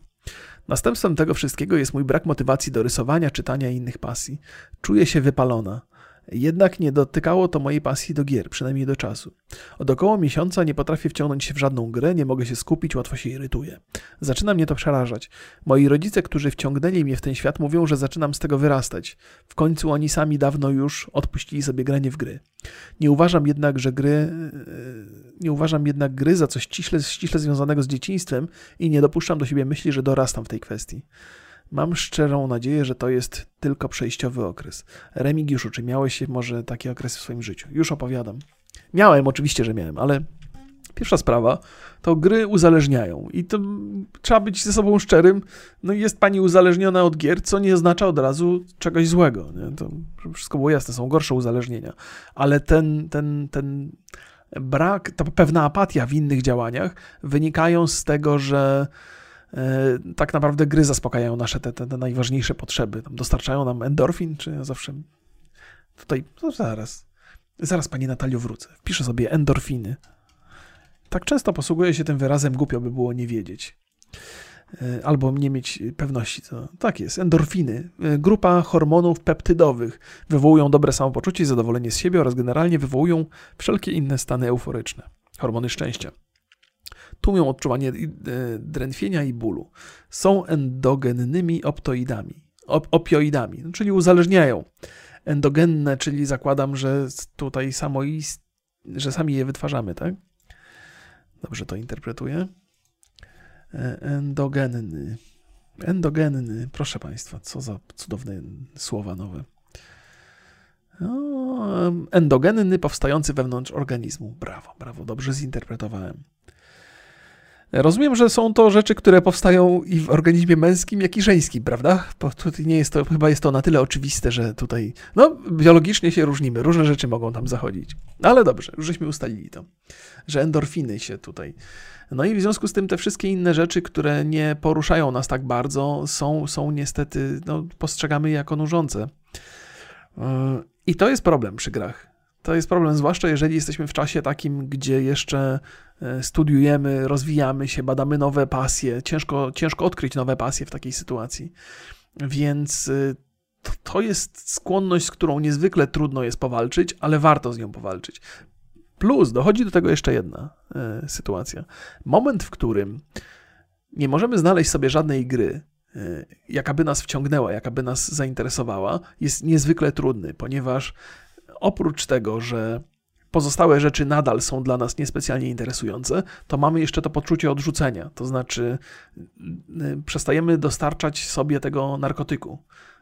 Następstwem tego wszystkiego jest mój brak motywacji do rysowania, czytania i innych pasji. Czuję się wypalona. Jednak nie dotykało to mojej pasji do gier, przynajmniej do czasu. Od około miesiąca nie potrafię wciągnąć się w żadną grę, nie mogę się skupić, łatwo się irytuję. Zaczyna mnie to przerażać. Moi rodzice, którzy wciągnęli mnie w ten świat, mówią, że zaczynam z tego wyrastać. W końcu oni sami dawno już odpuścili sobie granie w gry. Nie uważam jednak, że gry. Nie uważam jednak gry za coś ściśle, ściśle związanego z dzieciństwem i nie dopuszczam do siebie myśli, że dorastam w tej kwestii. Mam szczerą nadzieję, że to jest tylko przejściowy okres. Remigiuszu, czy miałeś może taki okres w swoim życiu? Już opowiadam. Miałem, oczywiście, że miałem, ale pierwsza sprawa to gry uzależniają i to trzeba być ze sobą szczerym. No jest pani uzależniona od gier, co nie oznacza od razu czegoś złego. Nie? To wszystko było jasne, są gorsze uzależnienia, ale ten, ten, ten brak, ta pewna apatia w innych działaniach wynikają z tego, że tak naprawdę gry zaspokajają nasze te, te, te najważniejsze potrzeby. Dostarczają nam endorfin, czy ja zawsze tutaj, no zaraz, zaraz Pani Natalio wrócę. Wpiszę sobie endorfiny. Tak często posługuję się tym wyrazem, głupio by było nie wiedzieć. E, albo nie mieć pewności. To, tak jest, endorfiny. E, grupa hormonów peptydowych wywołują dobre samopoczucie i zadowolenie z siebie oraz generalnie wywołują wszelkie inne stany euforyczne. Hormony szczęścia tłumią odczuwanie e, drętwienia i bólu. Są endogennymi optoidami, op opioidami, no, czyli uzależniają. Endogenne, czyli zakładam, że tutaj samo ist, że sami je wytwarzamy, tak? Dobrze to interpretuję. E, endogenny. Endogenny, proszę Państwa, co za cudowne słowa nowe. No, endogenny powstający wewnątrz organizmu. Brawo, brawo, dobrze zinterpretowałem. Rozumiem, że są to rzeczy, które powstają i w organizmie męskim, jak i żeńskim, prawda? Bo tutaj nie jest to, chyba jest to na tyle oczywiste, że tutaj, no, biologicznie się różnimy, różne rzeczy mogą tam zachodzić. Ale dobrze, już żeśmy ustalili to, że endorfiny się tutaj. No i w związku z tym te wszystkie inne rzeczy, które nie poruszają nas tak bardzo, są, są niestety, no, postrzegamy jako nużące. Yy, I to jest problem przy grach. To jest problem, zwłaszcza jeżeli jesteśmy w czasie takim, gdzie jeszcze e, studiujemy, rozwijamy się, badamy nowe pasje. Ciężko, ciężko odkryć nowe pasje w takiej sytuacji. Więc e, to, to jest skłonność, z którą niezwykle trudno jest powalczyć, ale warto z nią powalczyć. Plus dochodzi do tego jeszcze jedna e, sytuacja. Moment, w którym nie możemy znaleźć sobie żadnej gry, jakaby nas wciągnęła, jakaby nas zainteresowała, jest niezwykle trudny, ponieważ oprócz tego, że pozostałe rzeczy nadal są dla nas niespecjalnie interesujące, to mamy jeszcze to poczucie odrzucenia. To znaczy, y, przestajemy dostarczać sobie tego narkotyku,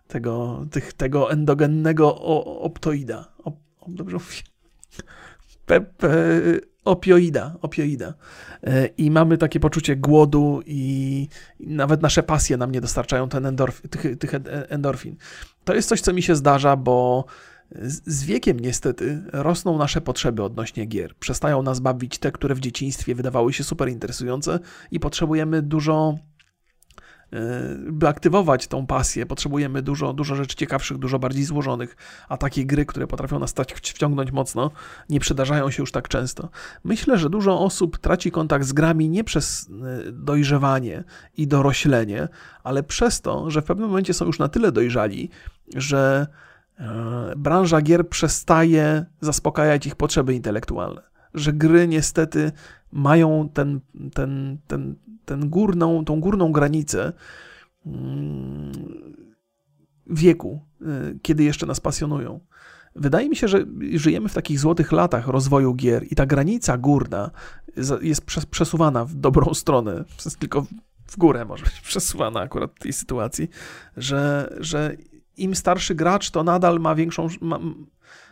tego, tych, tego endogennego optoida. O, dobrze mówię? Opioida, opioida. Y, I mamy takie poczucie głodu i nawet nasze pasje nam nie dostarczają ten endorf, tych, tych endorfin. To jest coś, co mi się zdarza, bo z wiekiem niestety rosną nasze potrzeby odnośnie gier. Przestają nas bawić te, które w dzieciństwie wydawały się super interesujące i potrzebujemy dużo e, by aktywować tą pasję, potrzebujemy dużo, dużo rzeczy ciekawszych, dużo bardziej złożonych, a takie gry, które potrafią nas stać, wciągnąć mocno, nie przydarzają się już tak często. Myślę, że dużo osób traci kontakt z grami nie przez e, dojrzewanie i doroślenie, ale przez to, że w pewnym momencie są już na tyle dojrzali, że branża gier przestaje zaspokajać ich potrzeby intelektualne. Że gry niestety mają ten, ten, ten, ten górną, tą górną granicę mm, wieku, e, kiedy jeszcze nas pasjonują. Wydaje mi się, że żyjemy w takich złotych latach rozwoju gier i ta granica górna jest przesuwana w dobrą stronę, tylko w górę może być przesuwana akurat w tej sytuacji, że, że im starszy gracz, to nadal ma większą. Ma,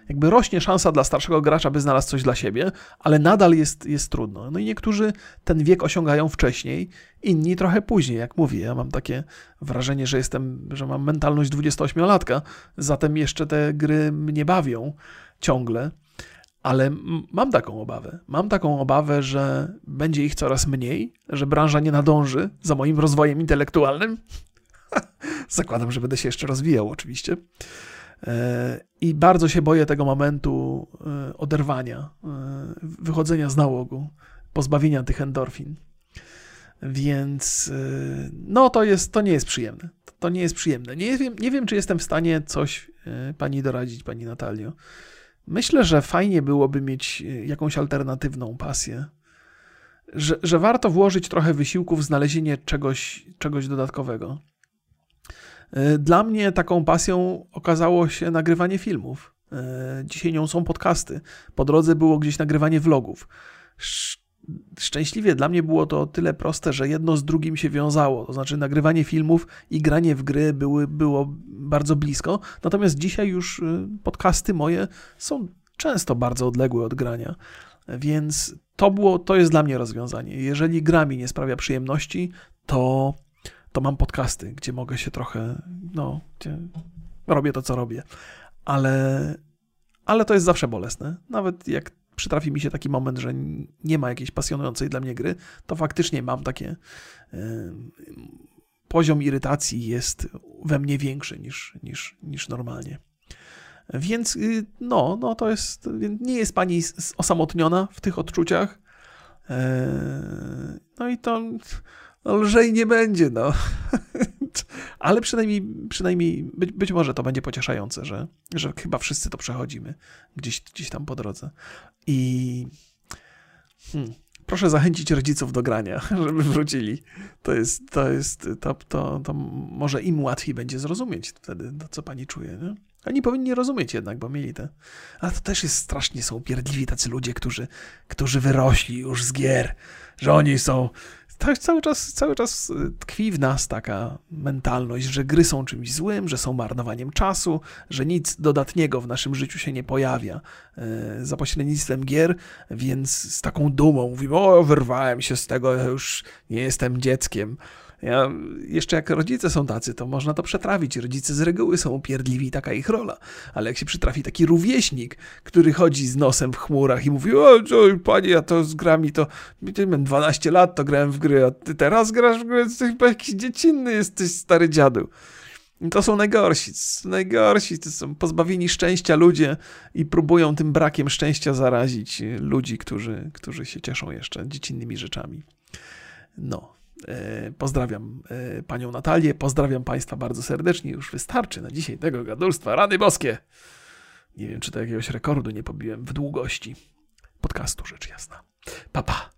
jakby rośnie szansa dla starszego gracza, by znalazł coś dla siebie, ale nadal jest, jest trudno. No i niektórzy ten wiek osiągają wcześniej, inni trochę później. Jak mówię, ja mam takie wrażenie, że jestem, że mam mentalność 28-latka, zatem jeszcze te gry mnie bawią ciągle. Ale mam taką obawę. Mam taką obawę, że będzie ich coraz mniej, że branża nie nadąży za moim rozwojem intelektualnym Zakładam, że będę się jeszcze rozwijał, oczywiście. E, I bardzo się boję tego momentu e, oderwania, e, wychodzenia z nałogu, pozbawienia tych endorfin. Więc no to, jest, to nie jest przyjemne. to nie jest przyjemne. Nie wiem, nie wiem, czy jestem w stanie coś pani doradzić, pani Natalio. Myślę, że fajnie byłoby mieć jakąś alternatywną pasję. Że, że warto włożyć trochę wysiłku w znalezienie czegoś, czegoś dodatkowego. E, dla mnie taką pasją okazało się nagrywanie filmów. Dzisiaj nią są podcasty. Po drodze było gdzieś nagrywanie vlogów szczęśliwie dla mnie było to tyle proste, że jedno z drugim się wiązało. To znaczy nagrywanie filmów i granie w gry były, było bardzo blisko. Natomiast dzisiaj już y, podcasty moje są często bardzo odległe od grania. Więc to było, to jest dla mnie rozwiązanie. Jeżeli gra mi nie sprawia przyjemności, to, to mam podcasty, gdzie mogę się trochę, no, robię to, co robię. Ale, ale to jest zawsze bolesne. Nawet jak przytrafi mi się taki moment, że nie ma jakiejś pasjonującej dla mnie gry, to faktycznie mam takie. Yy, poziom irytacji jest we mnie większy niż, niż, niż normalnie. Więc yy, no, no to jest. Nie jest pani osamotniona w tych odczuciach. Yy, no i to no, lżej nie będzie, no. Ale przynajmniej, przynajmniej być, być może to będzie pocieszające, że, że chyba wszyscy to przechodzimy gdzieś, gdzieś tam po drodze. I hmm, proszę zachęcić rodziców do grania, żeby wrócili. To jest, to jest, to, to, to może im łatwiej będzie zrozumieć wtedy to, co pani czuje, nie? Oni powinni rozumieć jednak, bo mieli te. Ale to też jest strasznie są upierdliwi tacy ludzie, którzy, którzy wyrośli już z gier, że oni są tak cały czas, cały czas y, tkwi w nas taka mentalność, że gry są czymś złym, że są marnowaniem czasu, że nic dodatniego w naszym życiu się nie pojawia y, za pośrednictwem gier, więc z taką dumą mówimy, o, wyrwałem się z tego, już nie jestem dzieckiem. Ja, jeszcze jak rodzice są tacy, to można to przetrawić. Rodzice z reguły są upierdliwi, taka ich rola. Ale jak się przytrafi taki rówieśnik, który chodzi z nosem w chmurach i mówi, o, co, panie, ja to z grami to, mam 12 lat, to grałem w gry, a ty teraz grasz w gry, jesteś chyba jakiś dziecinny, jesteś stary dziadu. To są najgorsi, najgorsi, to są pozbawieni szczęścia ludzie i próbują tym brakiem szczęścia zarazić ludzi, którzy, którzy się cieszą jeszcze dziecinnymi rzeczami. No, pozdrawiam e, panią Natalię, pozdrawiam państwa bardzo serdecznie. Już wystarczy na dzisiaj tego gadulstwa. Rany boskie! Nie wiem, czy to jakiegoś rekordu nie pobiłem w długości podcastu, rzecz jasna. Papa. Pa.